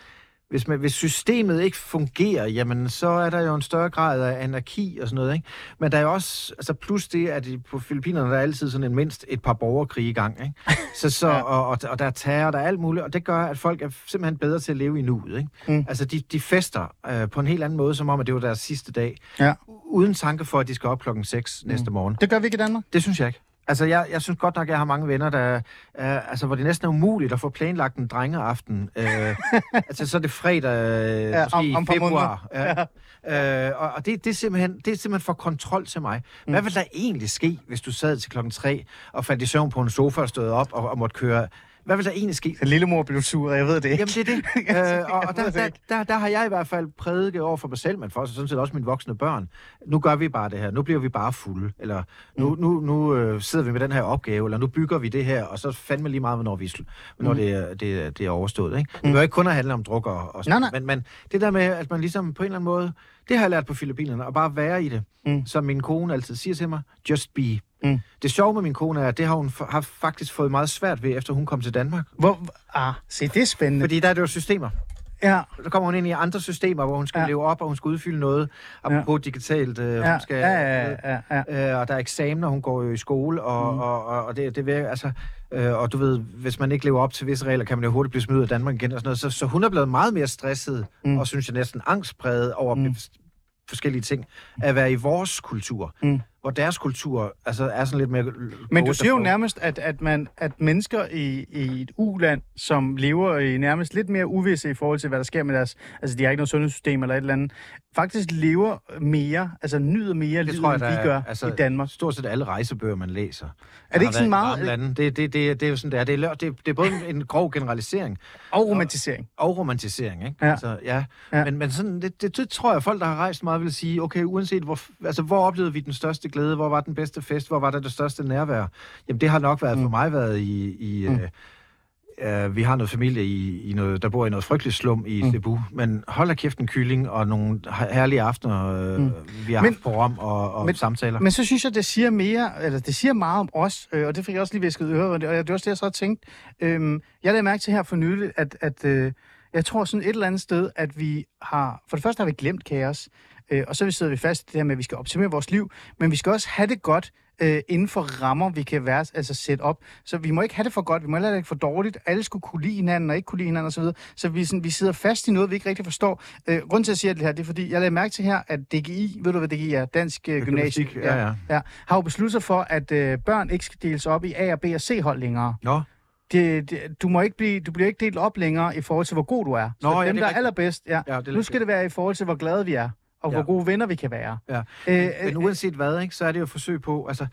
hvis, man, hvis systemet ikke fungerer, jamen så er der jo en større grad af anarki og sådan noget, ikke? Men der er jo også, altså plus det, at på Filippinerne, der er altid sådan en mindst et par borgerkrige i gang, ikke? Så, så, Ja. og, og, og der er terror, der er alt muligt, og det gør, at folk er simpelthen bedre til at leve i nuet, ikke? Mm. Altså de, de fester øh, på en helt anden måde, som om, at det var deres sidste dag, ja. uden tanke for, at de skal op klokken 6 mm. næste morgen. Det gør vi ikke i Danmark. Det synes jeg ikke. Altså, jeg, jeg synes godt nok, jeg har mange venner, der, øh, altså, hvor det næsten er umuligt at få planlagt en drengeaften. Øh, altså, så er det fredag, øh, Ja, ja, måske om- om, februar. måneder. Ja. Øh, og og det, det, er simpelthen, det er simpelthen for kontrol til mig. Mm. Hvad vil der egentlig ske, hvis du sad til klokken 3 og faldt i søvn på en sofa og stod op og, og måtte køre? Hvad vil der egentlig ske? Den lille mor blev sur, jeg ved det ikke. Jamen, det er det. øh, og og der, der, der, der har jeg i hvert fald prædiket over for mig selv, men for sådan set også mine voksne børn. Nu gør vi bare det her. Nu bliver vi bare fulde. Eller nu, Mm. nu, nu øh, sidder vi med den her opgave, eller nu bygger vi det her, og så fandme lige meget, hvornår, vi, hvornår Mm. det, er, det, det er overstået. Ikke? Det behøver ikke kun at handle om druk og, og sådan Nej, nej. Men, men det der med, at man ligesom på en eller anden måde, det har jeg lært på Filippinerne, at bare være i det. Mm. Som min kone altid siger til mig, just be. Mm. Det sjove med min kone er, at det har hun har faktisk fået meget svært ved, efter hun kom til Danmark. Hvor, ah, se, det er spændende. Fordi der er det jo systemer Ja, så kommer hun ind i andre systemer, hvor hun skal Ja. ja. leve op, og hun skal udfylde noget, ja. digitalt. Øh, ja, hun skal, ja, ja, ja, ja. Øh, og der er eksamener, hun går jo i skole, og, Mm. og, og, og det, det virker, altså, øh, og du ved, hvis man ikke lever op til visse regler, kan man jo hurtigt blive smidt ud af Danmark igen og sådan noget. Så, så hun er blevet meget mere stresset, Mm. og synes jeg næsten angstpræget over mm. forskellige ting, at være i vores kultur. Mm. Hvor deres kultur altså, er sådan lidt mere... Men du siger jo nærmest, at, at, man, at mennesker i, i et uland, som lever i nærmest lidt mere uvisse i forhold til, hvad der sker med deres... Altså, de har ikke noget sundhedssystem eller et eller andet. Faktisk lever mere, altså nyder mere Det livet, tror jeg, end vi gør altså, i Danmark. Stort set alle rejsebøger, man læser. Er det ikke sådan meget... Lande. Det, det, det, det er jo sådan, det er. Det er, det, det er både en grov generalisering Og romantisering. og romantisering, ikke? Ja. Altså. Ja. ja. Men, men sådan, det, det, det, tror jeg, folk, der har rejst meget, vil sige, okay, uanset hvor, altså, hvor oplevede vi den største glæde, hvor var den bedste fest, hvor var der det største nærvær? Jamen, det har nok været mm. for mig været i... i Mm. mm. Uh, vi har noget familie, i, i noget, der bor i noget frygteligt slum i Mm. Cebu, men hold da kæft en kylling og nogle her- herlige aftener, uh, Mm. vi har Men- haft på Rom og, og men- samtaler. Men så synes jeg, det siger mere, eller det siger meget om os, øh, og det fik jeg også lige væsket øre, og det, var også det, jeg så tænkte. Øhm, jeg lagde mærke til her for nylig, at, at øh, jeg Jeg tror sådan et eller andet sted, at vi har... For det første har vi glemt kaos, øh, og så sidder vi fast i det her med, at vi skal optimere vores liv, men vi skal også have det godt øh, inden for rammer, vi kan være, altså sætte op. Så vi må ikke have det for godt, vi må heller ikke for dårligt. Alle skulle kunne lide hinanden og ikke kunne lide hinanden osv. Så, så vi, sådan, vi sidder fast i noget, vi ikke rigtig forstår. Øh, grunden til, at jeg siger det her, det er fordi, jeg lagde mærke til her, at DGI, ved du hvad DGI er? Dansk øh. Gymnastik, ja, ja. ja. Har jo besluttet sig for, at øh, børn ikke skal deles op i A og B og C hold længere. Nå, Det, det, du, må ikke blive, du bliver ikke delt op længere i forhold til, hvor god du er. Så Nå, ja, dem, det er der er allerbedst, ja. Ja, det er nu skal det være i forhold til, hvor glade vi er, og Ja. hvor gode venner vi kan være. Ja. Øh, Men uanset hvad, ikke, så er det jo et forsøg på, altså,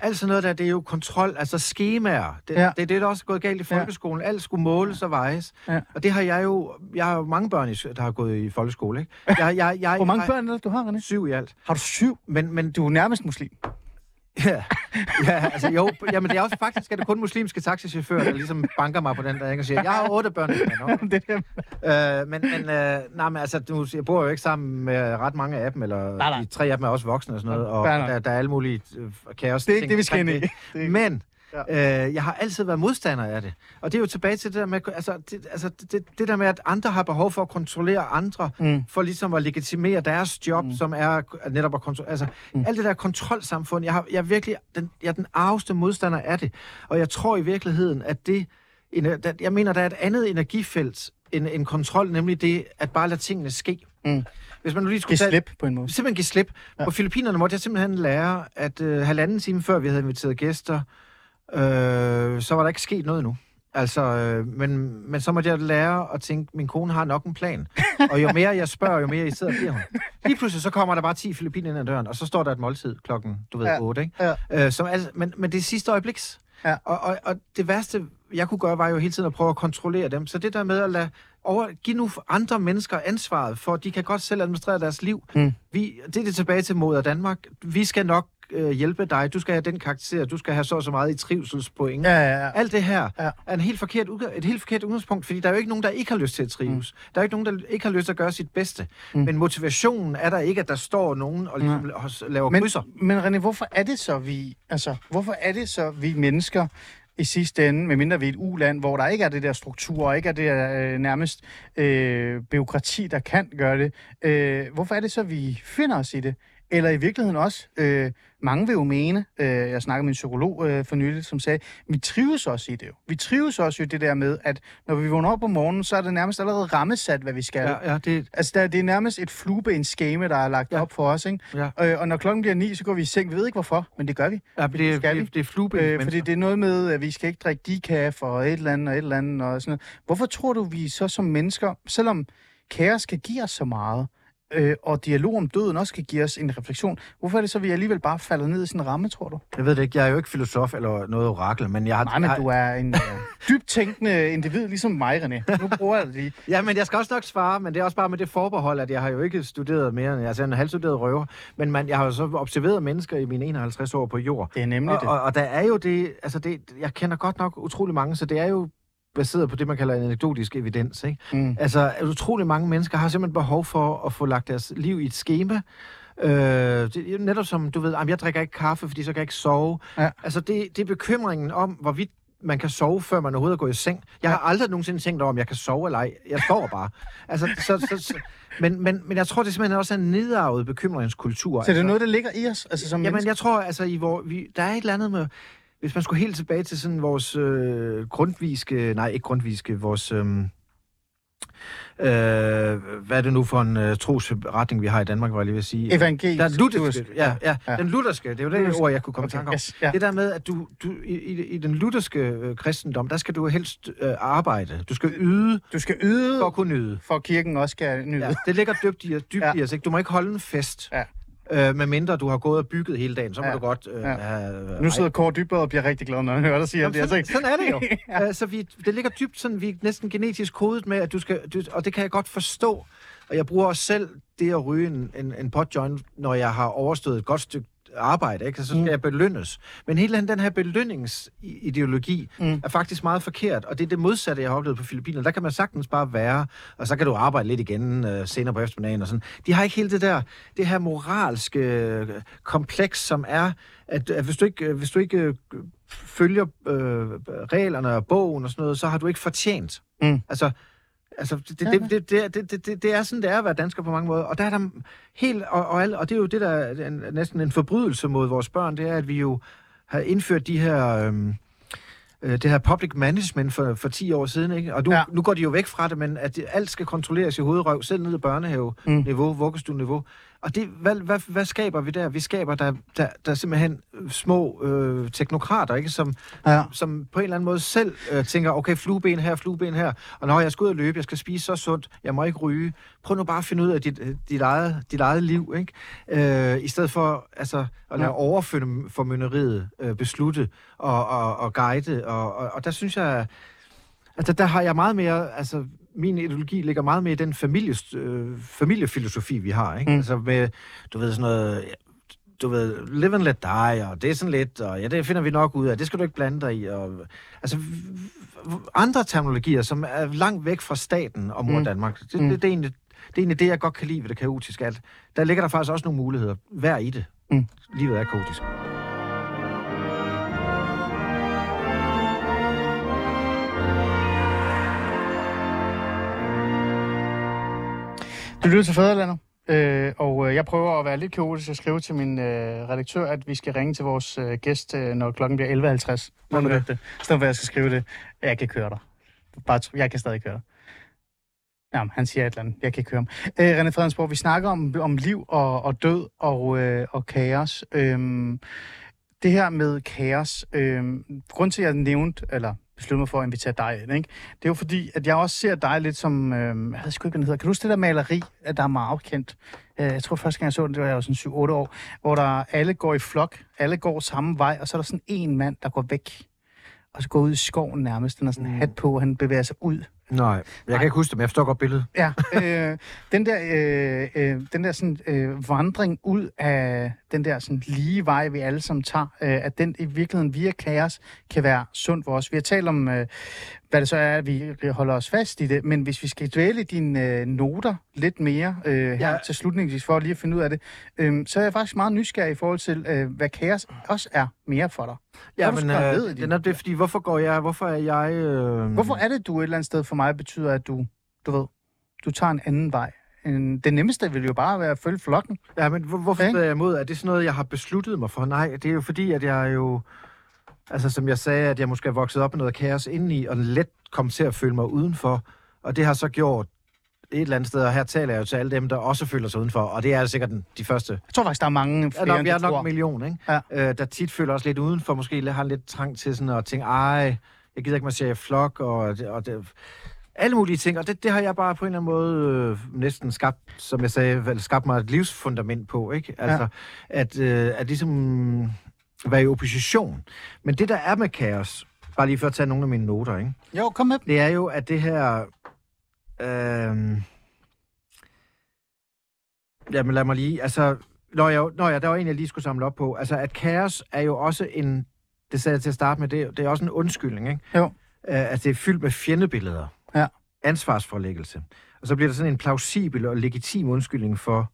alt sådan noget der, det er jo kontrol, altså skemaer. Det, Ja. ja. det er det, der også er gået galt i folkeskolen. Alt skulle måles og vejes. Ja. Og det har jeg jo, jeg har jo mange børn, der har gået i folkeskole, ikke? Jeg, jeg, jeg, hvor mange jeg, børn er det, du har, René? Syv i alt. Har du syv? Men, men Du er nærmest muslim. Ja, ja altså jo, jamen det er også faktisk, at det kun muslimske taxichauffører, der ligesom banker mig på den der, ikke? og siger, jeg har otte børn. Ja, det der. øh, men, men, øh, nej, men altså, du, jeg bor jo ikke sammen med ret mange af dem, eller Nej, nej. de tre af dem er også voksne og sådan noget, og Nej, nej. der, der er alle mulige øh, kaos. Det er ikke det, vi skal ind i. det. Øh, jeg har altid været modstander af det. Og det er jo tilbage til det der med, altså, det, altså, det, det der med, at andre har behov for at kontrollere andre, Mm. for ligesom at legitimere deres job, mm. som er netop at kontrollere. Altså, mm. alt det der kontrolsamfund, jeg, har, jeg er virkelig den, jeg er den arveste modstander af det. Og jeg tror i virkeligheden, at det, jeg mener, der er et andet energifelt end, end kontrol, nemlig det at bare lade tingene ske. Mm. Hvis man nu lige skulle Giv tage- slip på en måde. simpelthen give slip. Ja. På Filippinerne måtte jeg simpelthen lære, at øh, halvanden time før vi havde inviteret gæster, øh, så var der ikke sket noget nu. Altså, øh, men, men så måtte jeg lære at tænke, min kone har nok en plan. Og jo mere jeg spørger, jo mere I sidder bliver hun. Lige pludselig så kommer der bare 10 filippiner ind ad døren, og så står der et måltid klokken, du ved, Ja. ja. 8, ikke? Ja. Øh, som, altså, men, men det er sidste øjebliks. Ja. Og, og, og det værste, jeg kunne gøre, var jo hele tiden at prøve at kontrollere dem. Så det der med at lade over, give nu andre mennesker ansvaret for, at de kan godt selv administrere deres liv. Mm. Vi, det er det tilbage til moder Danmark. Vi skal nok øh, hjælpe dig. Du skal have den karakter. Du skal have så og så meget i trivselspoint. Ja, ja, ja. Alt det her Ja. er en helt forkert, et helt forkert udgangspunkt, fordi der er jo ikke nogen, der ikke har lyst til at trives. Mm. Der er jo ikke nogen, der ikke har lyst til at gøre sit bedste. Mm. Men motivationen er der ikke, at der står nogen og ligesom, ja. laver Men, krydser. men René, hvorfor er det så, vi... Altså, hvorfor er det så, vi mennesker i sidste ende, medmindre vi er et uland, hvor der ikke er det der struktur, og ikke er det der øh, nærmest øh, byråkrati, der kan gøre det. Øh, hvorfor er det så, vi finder os i det? Eller i virkeligheden også, øh, mange vil jo mene, øh, jeg snakkede med en psykolog øh, for nylig, som sagde, vi trives også i det jo. Vi trives også i det der med, at når vi vågner op om morgenen, så er det nærmest allerede rammesat, hvad vi skal. Ja, ja, det, Altså, der, det er nærmest et flueben-skema, der er lagt ja. Op for os, ikke? ja. Øh, og når klokken bliver ni, så går vi i seng. Vi ved ikke hvorfor, men det gør vi. ja det, skal vi. det, det er flueben. Øh, fordi det er noget med, at vi skal ikke drikke decaf og et eller andet og et eller andet og sådan noget. Hvorfor tror du, vi så som mennesker, selvom kaos skal give os så meget, øh, og dialog om døden også kan give os en refleksion, hvorfor er det så, at vi alligevel bare falder ned i sådan en ramme, tror du? Jeg ved det ikke, jeg er jo ikke filosof eller noget orakel, men jeg har... Nej, men du er en øh, dybt tænkende individ, ligesom mig, René. Nu bruger jeg det lige. Ja, men jeg skal også nok svare, men det er også bare med det forbehold, at jeg har jo ikke studeret mere end... Altså, jeg er en halvstuderet røver, men man, jeg har jo så observeret mennesker i mine 51 år på jord. Det er nemlig Og, det. og, og der er jo det... Altså, det, jeg kender godt nok utrolig mange, så det er jo baseret på det, man kalder anekdotisk evidens, ikke? Mm. Altså, utrolig mange mennesker har simpelthen behov for at få lagt deres liv i et schema. Øh, det, netop som, du ved, "Jamen, jeg drikker ikke kaffe, fordi så kan jeg ikke sove. Ja. Altså, det, det er bekymringen om, hvorvidt man kan sove, før man overhovedet går i seng. Jeg har aldrig nogensinde tænkt over, om jeg kan sove eller ej. Jeg sover bare. Altså, så, så, så, men, men, men jeg tror, det simpelthen også er en nedarvet bekymringskultur. Så det er altså. noget, der ligger i os, altså som Jamen, mennesker? jeg tror, altså, i hvor, vi, der er et eller andet med... Hvis man skulle helt tilbage til sådan vores øh, grundviske... Nej, ikke grundviske, vores... Øh, øh, hvad er det nu for en øh, trosretning, vi har i Danmark, var jeg lige ved at sige? Evangelisk. Der er lutherske, ja, ja, Ja. Den lutherske, det er jo det Lutherske. ord, jeg kunne komme okay, i tanke om. yes, ja. Det der med, at du, du i, i, i den lutherske øh, kristendom, der skal du helst øh, arbejde. Du skal yde Du skal yde, for at kunne nyde. for kirken også skal nyde. Ja, det ligger dybt i, dybt ja. i os. Ikke? Du må ikke holde en fest. Ja. Øh, med mindre du har gået og bygget hele dagen, så må Ja. du godt øh, Ja. have... Nu sidder Kåre Dybvad og bliver rigtig glad, når han hører dig sige det. Jamen, Altså, sådan, sådan er det jo. Ja. ja. Så vi, det ligger dybt sådan, vi er næsten genetisk kodet med, at du skal, du, og det kan jeg godt forstå. Og jeg bruger også selv det at ryge en, en, en potjoint, når jeg har overstået et godt stykke arbejde, ikke? så skal Mm. jeg belønnes. Men hele den her belønningsideologi Mm. mm. er faktisk meget forkert, og det er det modsatte, jeg har oplevet på Filippinerne. Der kan man sagtens bare være, og så kan du arbejde lidt igen øh, senere på eftermiddagen og sådan. De har ikke hele det der, det her moralske øh, kompleks, som er, at, at hvis du ikke, øh, hvis du ikke øh, følger øh, reglerne og bogen og sådan noget, så har du ikke fortjent. Mm. Altså, Altså, det, Ja, det, det, det, det, det, det, det er sådan, det er at være dansker på mange måder. Og der er der helt, og, og, og det er jo det, der er en, næsten en forbrydelse mod vores børn, det er, at vi jo har indført de her... Øhm, øh, det her public management for, for 10 år siden, ikke? Og nu, ja. nu går de jo væk fra det, men at det, alt skal kontrolleres i hovedrøv, selv ned i børnehave-niveau, mm. vuggestue-niveau. Og det, hvad, hvad, hvad skaber vi der? Vi skaber der, der, der simpelthen øh, små øh, teknokrater, ikke? Som, Ja. som på en eller anden måde selv øh, tænker, okay, flueben her, flueben her, og når jeg skal ud og løbe, jeg skal spise så sundt, jeg må ikke ryge. Prøv nu bare at finde ud af dit, øh, dit, eget, dit eget liv, ikke? Øh, I stedet for altså, at lade Ja. overformynderiet øh, beslutte og, og, og guide, og, og, og der synes jeg, altså der har jeg meget mere, altså min ideologi ligger meget mere i den familie, øh, familiefilosofi, vi har, ikke? Mm. Altså med, du ved, sådan noget, du ved, live and let die, og det er sådan lidt, og ja, det finder vi nok ud af, det skal du ikke blande dig i, og altså andre terminologier, som er langt væk fra staten og mor Mm. Danmark, det, Mm. det, det, er egentlig, det er egentlig det, jeg godt kan lide ved det kaotiske, at der ligger der faktisk også nogle muligheder, hver i det. Mm. Livet er kaotisk. Du lytter til Fæderlandet, øh, og øh, jeg prøver at være lidt kaotisk og skrive til min øh, redaktør, at vi skal ringe til vores øh, gæst, øh, når klokken bliver 11.50. Må du det? Stedet for, at jeg skal skrive det. Jeg kan køre dig. Bare, jeg kan stadig køre dig. Jamen, han siger et eller andet. Jeg kan ikke høre ham. Øh, René Fredensborg, vi snakker om, om liv og, og død og, øh, og kaos. Øhm, det her med kaos, øhm, grund til, at jeg nævnte, eller besluttede mig for at invitere dig ind, ikke? det er jo fordi, at jeg også ser dig lidt som, øhm, jeg ved sgu ikke, hvad hedder. Kan du huske det der maleri, at der er meget kendt? Øh, jeg tror første gang, jeg så det, det var jeg jo sådan 7-8 år, hvor der alle går i flok, alle går samme vej, og så er der sådan en mand, der går væk, og så går ud i skoven nærmest. Den har sådan en Mm. hat på, og han bevæger sig ud. Nej, jeg Nej. kan ikke huske det, men jeg forstår godt billedet. Ja, øh, den der, øh, øh, den der sådan, øh, vandring ud af den der sådan, lige vej, vi alle sammen tager, øh, at den i virkeligheden via kaos kan være sund for os. Vi har talt om, øh, hvad det så er, at vi holder os fast i det, men hvis vi skal dvæle dine øh, noter lidt mere øh, her Ja. til slutningsvis, for lige at finde ud af det, øh, så er jeg faktisk meget nysgerrig i forhold til, øh, hvad kaos også er mere for dig. Ja, men øh, det er det, fordi hvorfor går jeg, hvorfor er jeg... Øh, Hvorfor er det, du et eller andet sted for mig betyder, at du, du ved, du tager en anden vej? Det nemmeste vil jo bare være at følge flokken. Ja, men hvor, hvorfor er jeg imod? Er det sådan noget, jeg har besluttet mig for? Nej, det er jo fordi, at jeg jo... Altså, som jeg sagde, at jeg måske er vokset op med noget kaos indeni, og let kom til at føle mig udenfor. Og det har så gjort et eller andet sted, og her taler jeg jo til alle dem, der også føler sig udenfor, og det er sikkert den, de første. Jeg tror faktisk, der er mange Ja, flere, nok, end du er nok en million, ikke? Ja. Øh, der tit føler også lidt udenfor, måske har lidt trang til sådan at tænke, ej, jeg gider ikke marchere i flok, og, det- og det, alle mulige ting, og det, det har jeg bare på en eller anden måde øh, næsten skabt, som jeg sagde, vel, skabt mig et livsfundament på, ikke? Altså, ja. at, øh, at ligesom være i opposition. Men det, der er med kaos, bare lige for at tage nogle af mine noter, ikke? Jo, kom med. det er jo, at det her... Øh, jamen lad mig lige... Altså, når jeg, når jeg, der var en, jeg lige skulle samle op på. Altså, at kaos er jo også en... Det sagde jeg til at starte med, det, det er også en undskyldning, ikke? Jo. Øh, at det er fyldt med fjendebilleder. Ja. Ansvarsforlæggelse. Og så bliver der sådan en plausibel og legitim undskyldning for,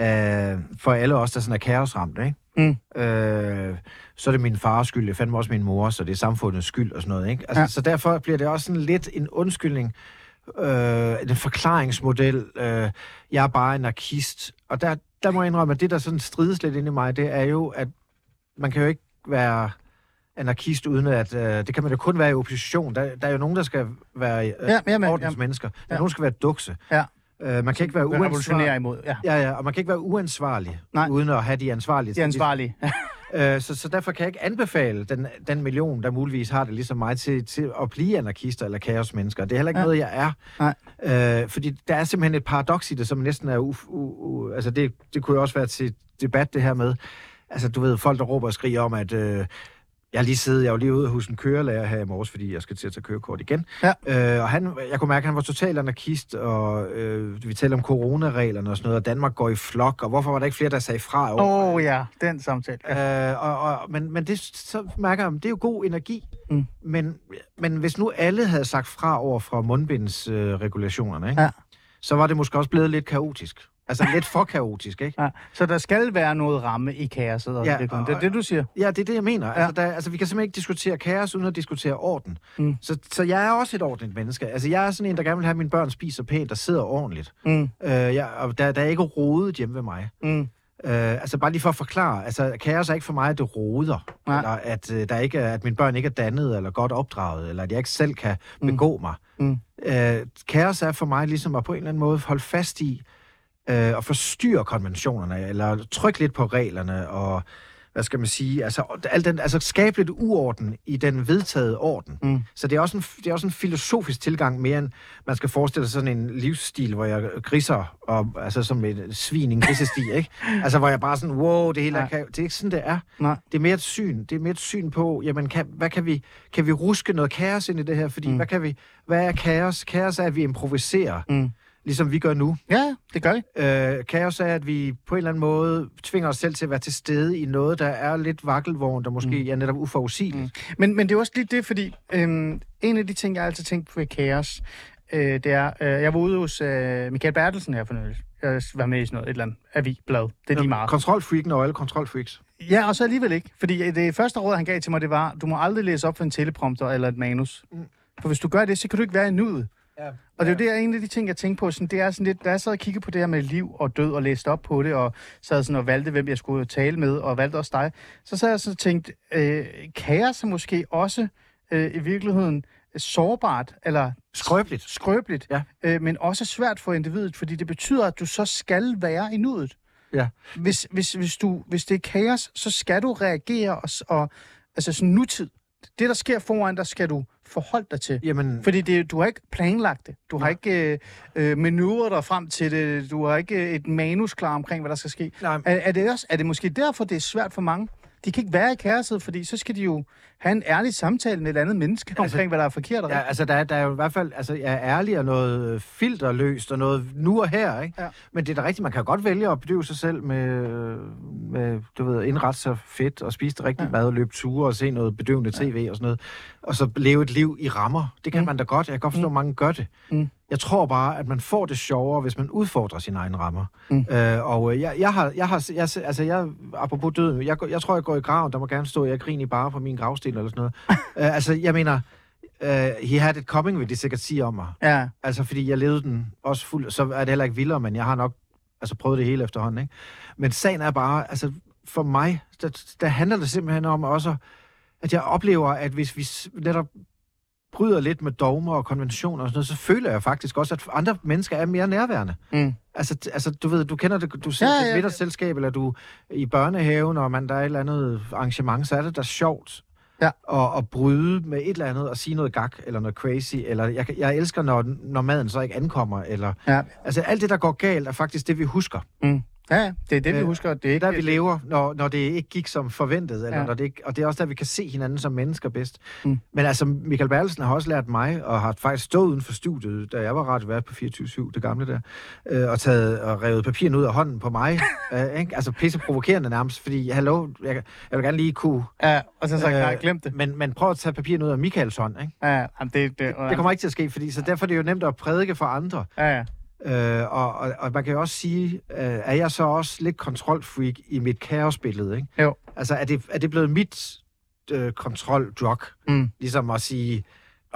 øh, for alle os, der sådan er kaosramt, ikke? Mm. Øh, så er det min fars skyld, det fandme også min mor, så det er samfundets skyld og sådan noget, ikke? Altså, Ja. Så derfor bliver det også sådan lidt en undskyldning, øh, en forklaringsmodel. Øh, jeg er bare anarkist. Og der, der må jeg indrømme, at det, der sådan strides lidt ind i mig, det er jo, at man kan jo ikke være anarkist, uden at... Øh, det kan man jo kun være i opposition. Der, der er jo nogen, der skal være øh, Ja, ja, men, ordens ja. mennesker. Der er Ja. nogen, der skal være dukse. Ja. Øh, man kan ikke være uansvarlig. imod. Ja, Ja, ja, og man kan ikke være uansvarlig, Nej. uden at have de ansvarlige. de ansvarlige. Øh, så, så derfor kan jeg ikke anbefale den, den million, der muligvis har det ligesom mig, til, til at blive anarkister eller kaosmennesker. Det er heller ikke Ja. noget, jeg er. Nej. Øh, fordi der er simpelthen et paradoks i det, som næsten er... U, u, u, altså det, det kunne jo også være til debat, det her med... Altså, du ved, folk, der råber og skriger om, at... Øh, jeg har lige siddet, jeg var lige ude hos en kørelærer her i morges, fordi jeg skal til at tage kørekort igen. Ja. Øh, og han, jeg kunne mærke, at han var total anarkist, og øh, vi talte om coronareglerne og sådan noget, og Danmark går i flok, og hvorfor var der ikke flere, der sagde fra Åh oh, ja, den samtale. Ja. Øh, og, og, men men det, så mærker jeg, det er jo god energi. Mm. Men, men hvis nu alle havde sagt fra over fra mundbindsregulationerne, øh, ikke? Ja. så var det måske også blevet lidt kaotisk. Altså lidt for kaotisk, ikke? Ja. Så der skal være noget ramme i kaoset. Og Ja, det, det er det, du siger. Ja, det er det, jeg mener. Ja. Ja. Altså, der, altså, vi kan simpelthen ikke diskutere kaos, uden at diskutere orden. Mm. Så, så jeg er også et ordentligt menneske. Altså, jeg er sådan en, der gerne vil have, at mine børn spiser pænt og sidder ordentligt. Mm, Øh, jeg, og der, der er ikke rodet hjemme ved mig. mm, Øh, altså bare lige for at forklare, altså kaos er ikke for mig, at det roder, Nej. eller at, øh, der ikke er, at mine børn ikke er dannet eller godt opdraget, eller at jeg ikke selv kan Mm. begå mig. Mm. Øh, kaos er for mig ligesom at på en eller anden måde holde fast i øh, og forstyrre konventionerne, eller trykke lidt på reglerne, og hvad skal man sige, altså, al den, altså skabe lidt uorden i den vedtaget orden. Mm. Så det er, også en, det er også en filosofisk tilgang mere end man skal forestille sig sådan en livsstil, hvor jeg griser, og, altså som et svin i en grisesti, ikke? Altså hvor jeg bare sådan, wow, det hele er, det er ikke sådan, det er. nej. Det er mere et syn. Det er mere et syn på, jamen, kan, hvad kan vi, kan vi ruske noget kaos ind i det her? Fordi, mm. hvad, kan vi, hvad er kaos? Kaos er, at vi improviserer, Mm. Ligesom vi gør nu. Ja, det gør vi. Øh, kaos er, at vi på en eller anden måde tvinger os selv til at være til stede i noget, der er lidt vakkelvogn, der måske mm. er netop uforudsigeligt. Men, men det er også lige det, fordi øhm, en af de ting, jeg altid tænkt på ved kaos, øh, det er, øh, jeg var ude hos øh, Michael Bertelsen her for nylig. Jeg var med i sådan noget, et eller andet aviblad. Det er lige meget. Kontrolfreaken og alle kontrolfreaks. Ja, og så alligevel ikke. Fordi det første råd, han gav til mig, det var, du må aldrig læse op for en teleprompter eller et manus. Mm. For hvis du gør det, så kan du ikke være i nuet. Ja. Og det er jo det, jeg- en af de ting, jeg tænkte på, sådan, det er sådan lidt, da jeg sad og kiggede på det her med liv og død og læste op på det, og sad sådan og valgte, hvem jeg skulle tale med, og valgte også dig, så sad jeg sådan og tænkte, øh, kaos er måske også øh, i virkeligheden sårbart, eller Skrøbeligt. skrøbeligt, Ja. øh, men også svært for individet, fordi det betyder, at du så skal være i nuet. Ja. Hvis, hvis, hvis, du, hvis det er kaos, så skal du reagere og, og altså sådan nutid. Det, der sker foran dig, skal du forholde dig til. Jamen, Fordi det, du har ikke planlagt det. Du har Nej. ikke øh, øh, manøvret dig frem til det. Du har ikke et manus klar omkring, hvad der skal ske. nej, Er, er, det også, er det måske derfor, det er svært for mange? De kan ikke være i kaoset, fordi så skal de jo have en ærlig samtale med et andet menneske Altså, omkring, hvad der er forkert og Ja, altså der, er- der er jo i hvert fald altså, ja, ærlig og noget øh, filterløst og noget nu og her, ikke? Ja. Men det er da rigtigt, man kan godt vælge at bedøve sig selv med, med du ved, indrette sig fedt og spise det rigtige ja. mad og løbe ture og se noget bedøvende tv og sådan noget. Og så leve et liv i rammer. Det kan Mm. man da godt. Jeg kan godt forstå, at mange gør det. Mm. Jeg tror bare, at man får det sjovere, hvis man udfordrer sine egne rammer. Mm. Øh, og øh, jeg, jeg har, jeg har, jeg, altså jeg, apropos døden, jeg, jeg tror, jeg går i graven, der må gerne stå, jeg griner bare på min gravsten eller sådan noget. øh, altså, jeg mener, uh, he had it coming, vil de sikkert sige om mig. Ja, Altså, fordi jeg levede den også fuld, så er det heller ikke vildere, men jeg har nok altså, prøvet det hele efterhånden, ikke? Men sagen er bare, altså, for mig, der, der handler det simpelthen om også, at jeg oplever, at hvis vi netop bryder lidt med dogmer og konventioner og sådan noget, så føler jeg faktisk også, at andre mennesker er mere nærværende. Mm. Altså, altså, du ved, du kender det, du ser Ja, ja, ja, et middagsselskab, eller du i børnehaven, og man, der er et eller andet arrangement, så er det da sjovt Ja. at, at bryde med et eller andet, og sige noget gak, eller noget crazy, eller jeg, jeg elsker, når, når maden så ikke ankommer, eller... ja. Altså, alt det, der går galt, er faktisk det, vi husker. Mm. Ja, det er det, vi Øh, husker. Det er Det ikke der, vi lever, når, når det ikke gik som forventet, eller Ja. når det ikke, og det er også der, vi kan se hinanden som mennesker bedst. Mm. Men altså, Michael Bertelsen har også lært mig, og har faktisk stået uden for studiet, da jeg var radiovært på 24-7, det gamle der, øh, og taget og revet papirerne ud af hånden på mig. øh, ikke? Altså pisse provokerende nærmest, fordi, hallo, jeg, jeg vil gerne lige kunne... Ja, og så sagt, Øh, nej, glem det. Men, men prøv at tage papirerne ud af Michaels hånd, ikke? Ja, ja, jamen, det, det, Det kommer ikke til at ske, fordi så derfor er det jo nemt at prædike for andre. Ja, ja. Øh, og, og, og man kan jo også sige, øh, er jeg så også lidt kontrolfreak i mit kaosbillede, ikke? Jo. Altså, er det, er det blevet mit øh, kontroldrug? Mm. Ligesom at sige,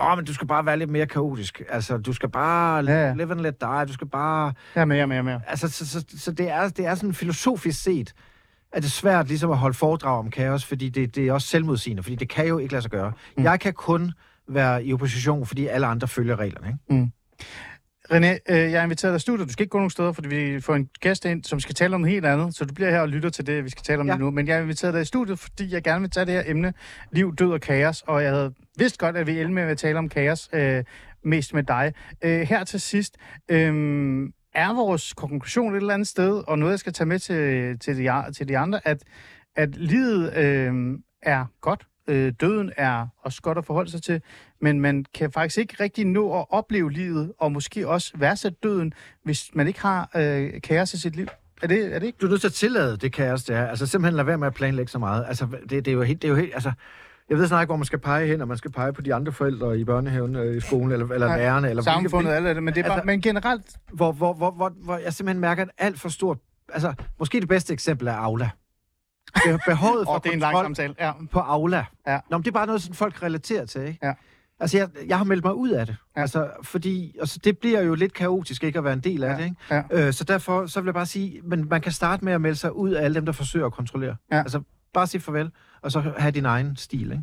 åh, men du skal bare være lidt mere kaotisk. Altså, du skal bare Ja, ja. live and let die. Du skal bare... Ja, mere, mere, mere. Altså, så, så, så det, er, det er sådan filosofisk set, at det er svært ligesom at holde foredrag om kaos, fordi det, det er også selvmodsigende, fordi det kan jo ikke lade sig gøre. Mm. Mm. Jeg kan kun være i opposition, fordi alle andre følger reglerne, ikke? René, øh, jeg har inviteret dig i studiet. Du skal ikke gå nogen steder, fordi vi får en gæst ind, som skal tale om noget helt andet. Så du bliver her og lytter til det, vi skal tale om Ja. nu. Men jeg har inviteret dig i studiet, fordi jeg gerne vil tage det her emne, liv, død og kaos. Og jeg havde vidst godt, at vi endte med at tale om kaos, øh, mest med dig. Øh, her til sidst, øh, er vores konklusion et eller andet sted, og noget, jeg skal tage med til, til, de, til de andre, at, at livet øh, er godt. Øh, døden er også godt at forholde sig til, men man kan faktisk ikke rigtig nå at opleve livet, og måske også værdsætte døden, hvis man ikke har øh, kaos i sit liv. Er det, er det ikke? Du er nødt til at tillade det kaos, det er. Altså simpelthen lade være med at planlægge så meget. Altså, det, det er jo helt... Det er jo helt altså, Jeg ved snart ikke, hvor man skal pege hen, og man skal pege på de andre forældre i børnehaven, øh, i skolen, eller, eller Nej, lærerne. Eller Samfundet, af det, men det er bare, Altså- men generelt, hvor, hvor, hvor, hvor, hvor jeg simpelthen mærker et alt for stort... Altså, måske det bedste eksempel er Aula. Behovet for og det er en lang samtale. Ja. på Aula. Ja. Nå, men det er bare noget, som folk relaterer til, ikke? Ja. Altså, jeg, jeg har meldt mig ud af det. Ja. Altså, fordi altså, det bliver jo lidt kaotisk ikke at være en del af Ja. det, ikke? Ja. Øh, så derfor så vil jeg bare sige, men man kan starte med at melde sig ud af alle dem, der forsøger at kontrollere. Ja. Altså, bare sige farvel, og så have din egen stil, ikke?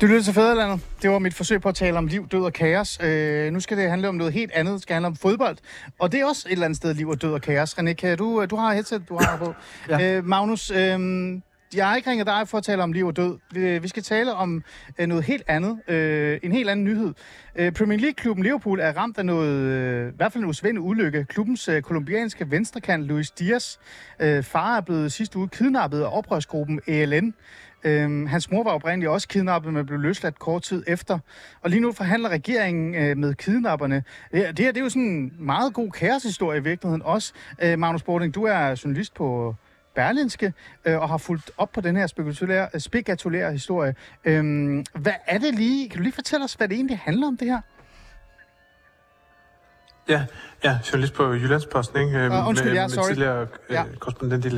Du lytter til Fæderlandet. Det var mit forsøg på at tale om liv, død og kaos. Øh, nu skal det handle om noget helt andet. Det skal handle om fodbold. Og det er også et eller andet sted liv og død og kaos. René, kan du, du har headset, du har på. Ja. øh, Magnus, øh, jeg har ikke ringet dig for at tale om liv og død. Vi, vi skal tale om øh, noget helt andet. Øh, en helt anden nyhed. Øh, Premier League-klubben Liverpool er ramt af noget, øh, i hvert fald en usvindelig ulykke. Klubbens øh, kolumbianske venstrekant Luis Diaz øh, far er blevet sidste uge kidnappet af oprørsgruppen ELN. Øhm, hans mor var oprindeligt også kidnappet, men blev løsladt kort tid efter. Og lige nu forhandler regeringen øh, med kidnapperne. Det, her- det her det er jo sådan en meget god kaoshistorie i virkeligheden også. Øh, Magnus Bording, du er journalist på Berlinske øh, og har fulgt op på den her spektakulære, spektakulære historie. Øhm, hvad er det lige? Kan du lige fortælle os, hvad det egentlig handler om det her? Ja, ja, journalist på Jyllandsposten, ikke? Øhm, Ah, undskyld, ja, med, sorry. med tidligere, øh, Ja. korrespondent i,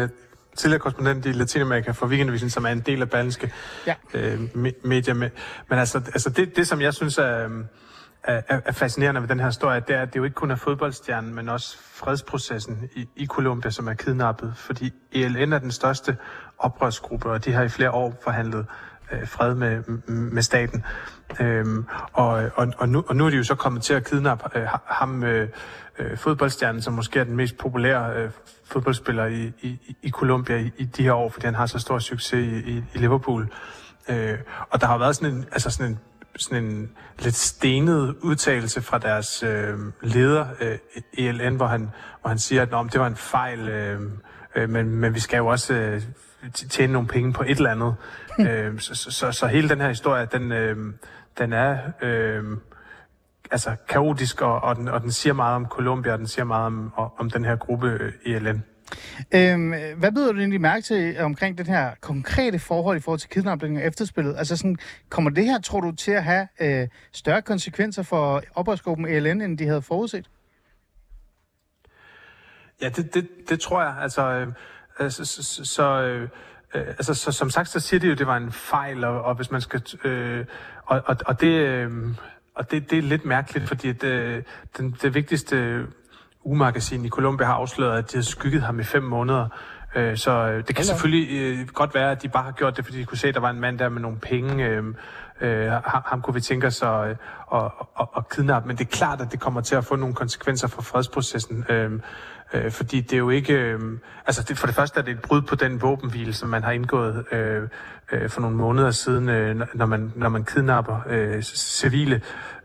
tidligere korrespondent i Latinamerika for Weekendavisen, som er en del af Berlingske Ja. øh, me- medier. Med. Men altså, altså det, det, som jeg synes er, er er fascinerende ved den her historie, det er, at det jo ikke kun er fodboldstjernen, men også fredsprocessen i, i Colombia, som er kidnappet. Fordi ELN er den største oprørsgruppe, og de har i flere år forhandlet øh, fred med, med staten. Øhm, og, og, og, nu, og nu er de jo så kommet til at kidnappe øh, ham, øh, øh, fodboldstjernen, som måske er den mest populære øh, fodboldspiller i, i, i Colombia i, i de her år, fordi han har så stor succes i, i, i Liverpool. Øh, og der har været sådan en, altså sådan en, sådan en lidt stenet udtalelse fra deres øh, leder, øh, ELN, hvor han, hvor han siger, at Nå, det var en fejl, øh, øh, men, men vi skal jo også øh, tjene nogle penge på et eller andet. øh, så, så, så, så hele den her historie, den, øh, den er øh, altså kaotisk, og, og, den, og den siger meget om Colombia, og den siger meget om, om den her gruppe øh, ELN. Øhm, hvad byder du egentlig mærke til omkring den her konkrete forhold i forhold til kidnapping og efterspillet? Altså sådan, kommer det her, tror du, til at have øh, større konsekvenser for oprørsgruppen ELN, end de havde forudset? Ja, det, det, det tror jeg. Altså, øh, altså, så, så, så, øh, øh, altså, så, som sagt, så siger de jo, at det var en fejl, og, og hvis man skal... Øh, og, og, og det... Øh, og det, det er lidt mærkeligt, fordi at, øh, den, det vigtigste ugemagasin i Colombia har afsløret, at de har skygget ham i fem måneder. Øh, så øh, det kan selvfølgelig øh, godt være, at de bare har gjort det, fordi de kunne se, at der var en mand der med nogle penge. Øh, øh, ham, ham kunne vi tænke os at, øh, at, at, at kidnappe. Men det er klart, at det kommer til at få nogle konsekvenser for fredsprocessen. Øh, øh, fordi det er jo ikke... Øh, altså det, for det første er det et brud på den våbenhvile, som man har indgået øh, øh, for nogle måneder siden, øh, når- når, man, når man kidnapper øh, civile.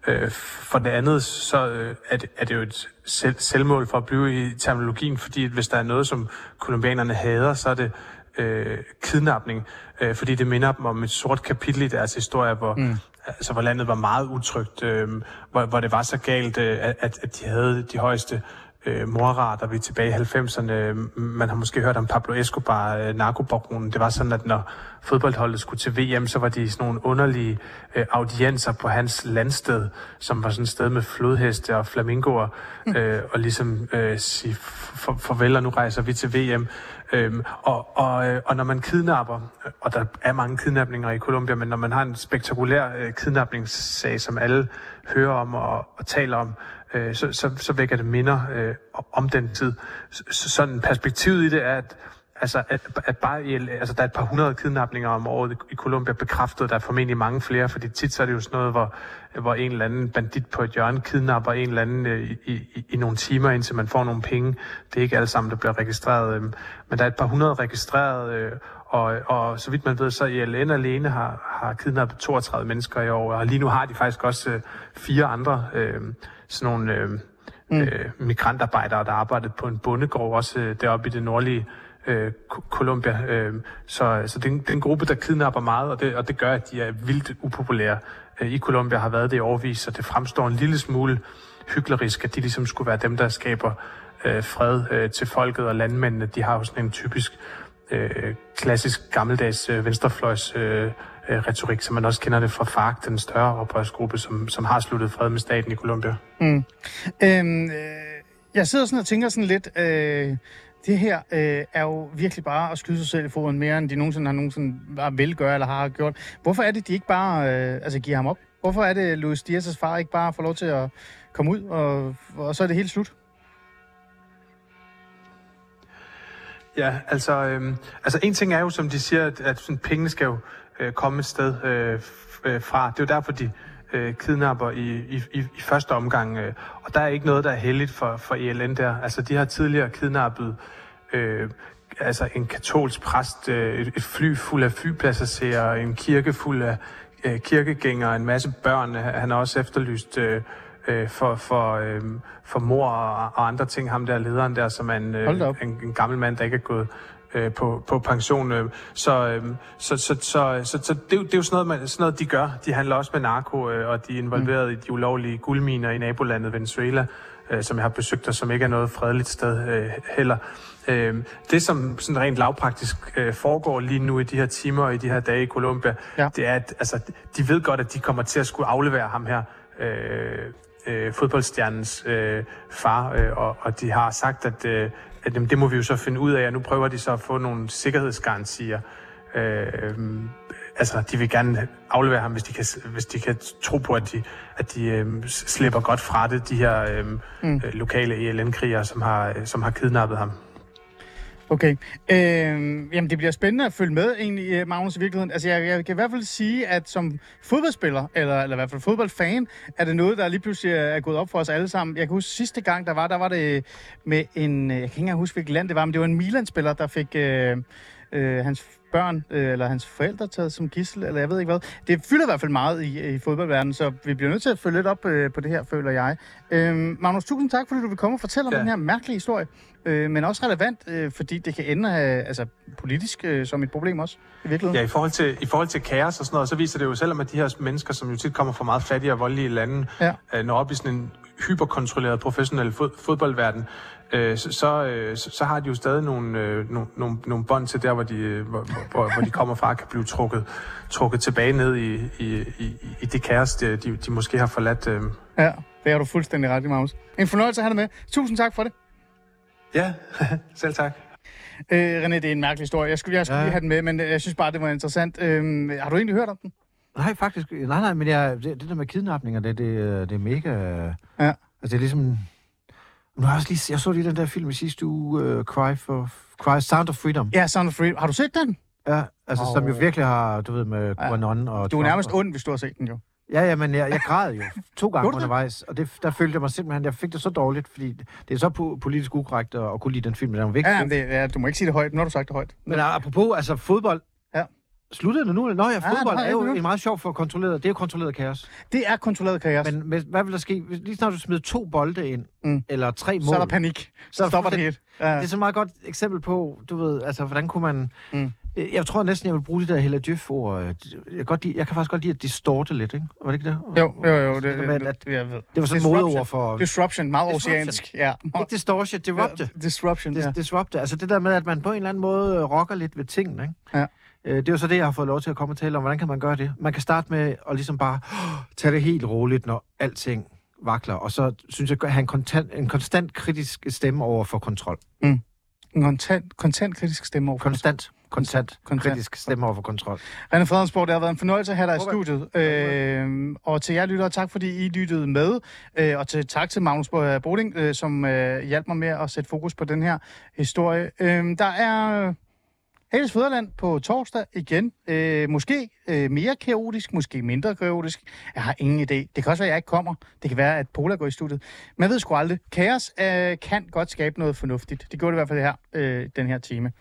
Øh, for det andet, så øh, er, det, er det jo et selv, selvmål for at blive i terminologien, fordi hvis der er noget, som kolumbianerne hader, så er det øh, kidnapning, øh, fordi det minder dem om et sort kapitel i deres historie, hvor, mm. altså, hvor landet var meget utrygt, øh, hvor, hvor det var så galt, øh, at, at de havde de højeste øh, morrater, vi tilbage i 90'erne. Man har måske hørt om Pablo Escobar, øh, narkobaronen. Det var sådan, at når fodboldholdet skulle til VM, så var de sådan nogle underlige øh, audiencer på hans landsted, som var sådan et sted med flodheste og flamingoer, øh, og ligesom øh, sige farvel, og nu rejser vi til VM. Øhm, og, og, øh, og når man kidnapper, øh, og der er mange kidnapninger i Colombia, men når man har en spektakulær øh, kidnapningssag, som alle hører om og, og taler om, øh, så, så, så vækker det minder øh, om den tid. Så, sådan perspektivet i det er, at Altså, at, at bare i, altså, der er et par hundrede kidnapninger om året i, i Colombia bekræftet. Der er formentlig mange flere, fordi tit så er det jo sådan noget, hvor, hvor en eller anden bandit på et hjørne kidnapper en eller anden øh, i, i, i nogle timer, indtil man får nogle penge. Det er ikke alle sammen, der bliver registreret. Øh, men der er et par hundrede registreret, øh, og, og så vidt man ved, så ELN alene har, har kidnappet 32 mennesker i år, og lige nu har de faktisk også øh, fire andre øh, sådan nogle øh, mm. øh, migrantarbejdere, der arbejdede på en bondegård, også øh, deroppe i det nordlige øh, Colombia. Øh, så så det, er en, det er en gruppe, der kidnapper meget, og det, og det gør, at de er vildt upopulære øh, i Colombia, har været det i overvis, så det fremstår en lille smule hyklerisk, at de ligesom skulle være dem, der skaber øh, fred øh, til folket og landmændene. De har jo sådan en typisk øh, klassisk gammeldags øh, venstrefløjs øh, øh, retorik, som man også kender det fra FARC, den større oprørsgruppe, som, som har sluttet fred med staten i Colombia. Mm. Øhm, øh, jeg sidder sådan og tænker sådan lidt, øh, det her øh, er jo virkelig bare at skyde sig selv i foden mere, end de nogensinde har nogensinde bare vil gøre eller har gjort. Hvorfor er det, de ikke bare øh, altså, giver ham op? Hvorfor er det, Luis Diaz' far ikke bare får lov til at komme ud, og, og så er det helt slut? Ja, altså, øh, altså en ting er jo, som de siger, at, at sådan, pengene skal jo øh, komme et sted øh, f- øh, fra. Det er jo derfor, de øh, kidnapper i, i, i, i første omgang. Øh, og der er ikke noget, der er heldigt for, for ELN der. Altså, de har tidligere kidnappet øh, altså en katolsk præst, øh, et, et fly fuld af flypassagerer, en kirke fuld af øh, kirkegængere, en masse børn. Han har også efterlyst... Øh, øh, for, for, øh, for mor og, og andre ting. Ham der lederen der, som er en, øh, en, en gammel mand, der ikke er gået øh, på, på pension. Øh. Så, øh, så, så, så, så, så det, er jo- det er jo sådan noget, man, sådan noget, de gør. De handler også med narko, øh, og de er involveret mm. i de ulovlige guldminer i nabolandet Venezuela, øh, som jeg har besøgt, og som ikke er noget fredeligt sted øh, heller. Øh, det, som sådan rent lavpraktisk øh, foregår lige nu i de her timer og i de her dage i Colombia, ja. det er, at altså, de ved godt, at de kommer til at skulle aflevere ham her, øh, øh, fodboldstjernens øh, far, øh, og, og de har sagt, at, øh, at jamen, det må vi jo så finde ud af, og nu prøver de så at få nogle sikkerhedsgarantier. Øh, altså, de vil gerne aflevere ham, hvis de kan, hvis de kan tro på, at de, at de øh, slipper godt fra det, de her øh, mm. lokale ELN-krigere, som har, som har kidnappet ham. Okay. Øh, jamen, det bliver spændende at følge med egentlig, øh, Magnus, i virkeligheden. Altså, jeg, jeg kan i hvert fald sige, at som fodboldspiller, eller, eller i hvert fald fodboldfan, er det noget, der lige pludselig er gået op for os alle sammen. Jeg kan huske sidste gang, der var, der var det med en, øh, jeg kan ikke engang huske, hvilket land det var, men det var en Milan-spiller, der fik øh, øh, hans børn, øh, eller hans forældre taget som gissel, eller jeg ved ikke hvad. Det fylder i hvert fald meget i, i fodboldverdenen, så vi bliver nødt til at følge lidt op øh, på det her, føler jeg. Øh, Magnus, tusind tak, fordi du vil komme og fortælle om Ja. den her mærkelige historie øh, men også relevant, øh, fordi det kan ende øh, altså, politisk øh, som et problem også, i virkeligheden. Ja, i forhold, til, i forhold til kaos og sådan noget, så viser det jo selvom, at de her mennesker, som jo tit kommer fra meget fattige og voldelige lande, Ja. øh, når op i sådan en hyperkontrolleret professionel fod, fodboldverden, øh, så, så, øh, så, så har de jo stadig nogle, øh, nogle, nogle, nogle bånd til der, hvor de, øh, hvor, hvor, hvor de kommer fra, kan blive trukket, trukket tilbage ned i, i, i, i det kaos, de, de, de måske har forladt. Øh. Ja, det har du fuldstændig ret i, Magnus. En fornøjelse at have dig med. Tusind tak for det. Ja, selv tak. Øh, René, det er en mærkelig historie. Jeg skulle, jeg skulle Ja. lige have den med, men øh, jeg synes bare, det var interessant. Øh, har du egentlig hørt om den? Nej, faktisk. Nej, nej, men jeg, det, det der med kidnapninger, det, det, det er mega... Ja. Altså, det er ligesom... Nu har jeg, også lige, jeg så lige den der film i sidste uge, uh, Cry for... Cry Sound of Freedom. Ja, Sound of Freedom. Har du set den? Ja, altså, Åh. som jo virkelig har, du ved, med Ja. QAnon og... Du er nærmest og- ond, hvis du har set den jo. Ja, ja, men jeg, jeg græd jo to gange undervejs, og det, der følte jeg mig simpelthen, jeg fik det så dårligt, fordi det er så po- politisk ukorrekt at, at kunne lide den film, den er jo vigtig. Ja, men det, ja, du må ikke sige det højt. Nu har du sagt det højt. Men apropos, altså fodbold, Sluttede det nu? Nå ja, fodbold der er jo en meget sjov for kontrolleret. Det er jo kontrolleret kaos. Det er kontrolleret kaos. Men med, hvad vil der ske? Hvis- Lige snart du smider to bolde ind, Mm. eller tre mål, så er der panik. Så stopper det helt. Ja. det er så et meget godt eksempel på, du ved, altså, hvordan kunne man... Mm. Mm. Jeg tror næsten, jeg vil bruge det der Hella Djøf-ord. Jeg, kan godt lide, jeg kan faktisk godt lide at distorte lidt, ikke? Var det ikke det? Jo, jo, jo. Det, Det det, med, at- jeg ved. Det var sådan et modeord for... Disruption, meget oceansk. Ja. Ikke distortion, disrupte. Ja, Disruption, Dis, ja. disrupte. Altså det der med, at man på en eller anden måde øh, rocker lidt ved tingene, ikke? Ja. Øh, Det er jo så det, jeg har fået lov til at komme og tale om. Hvordan kan man gøre det? Man kan starte med at ligesom bare tage det helt roligt, når alting vakler. Og så synes jeg, at have en konstant, en konstant kritisk stemme over for kontrol. En kontant, kontant kritisk stemme over. Konstant, konstant, Konstant. kritisk stemme over for kontrol. René Fredensborg, det har været en fornøjelse at have dig i Håber studiet. Øh, og til jer lyttere, tak fordi I lyttede med. Øh, og til, tak til Magnus Bo- Boding, øh, som øh, hjalp mig med at sætte fokus på den her historie. Øh, der er Hales Føderland på torsdag igen. Øh, måske øh, mere kaotisk, måske mindre kaotisk. Jeg har ingen idé. Det kan også være, at jeg ikke kommer. Det kan være, at Pola går i studiet. Man ved sgu aldrig. Kaos øh, kan godt skabe noget fornuftigt. Det gjorde det i hvert fald her, øh, den her time.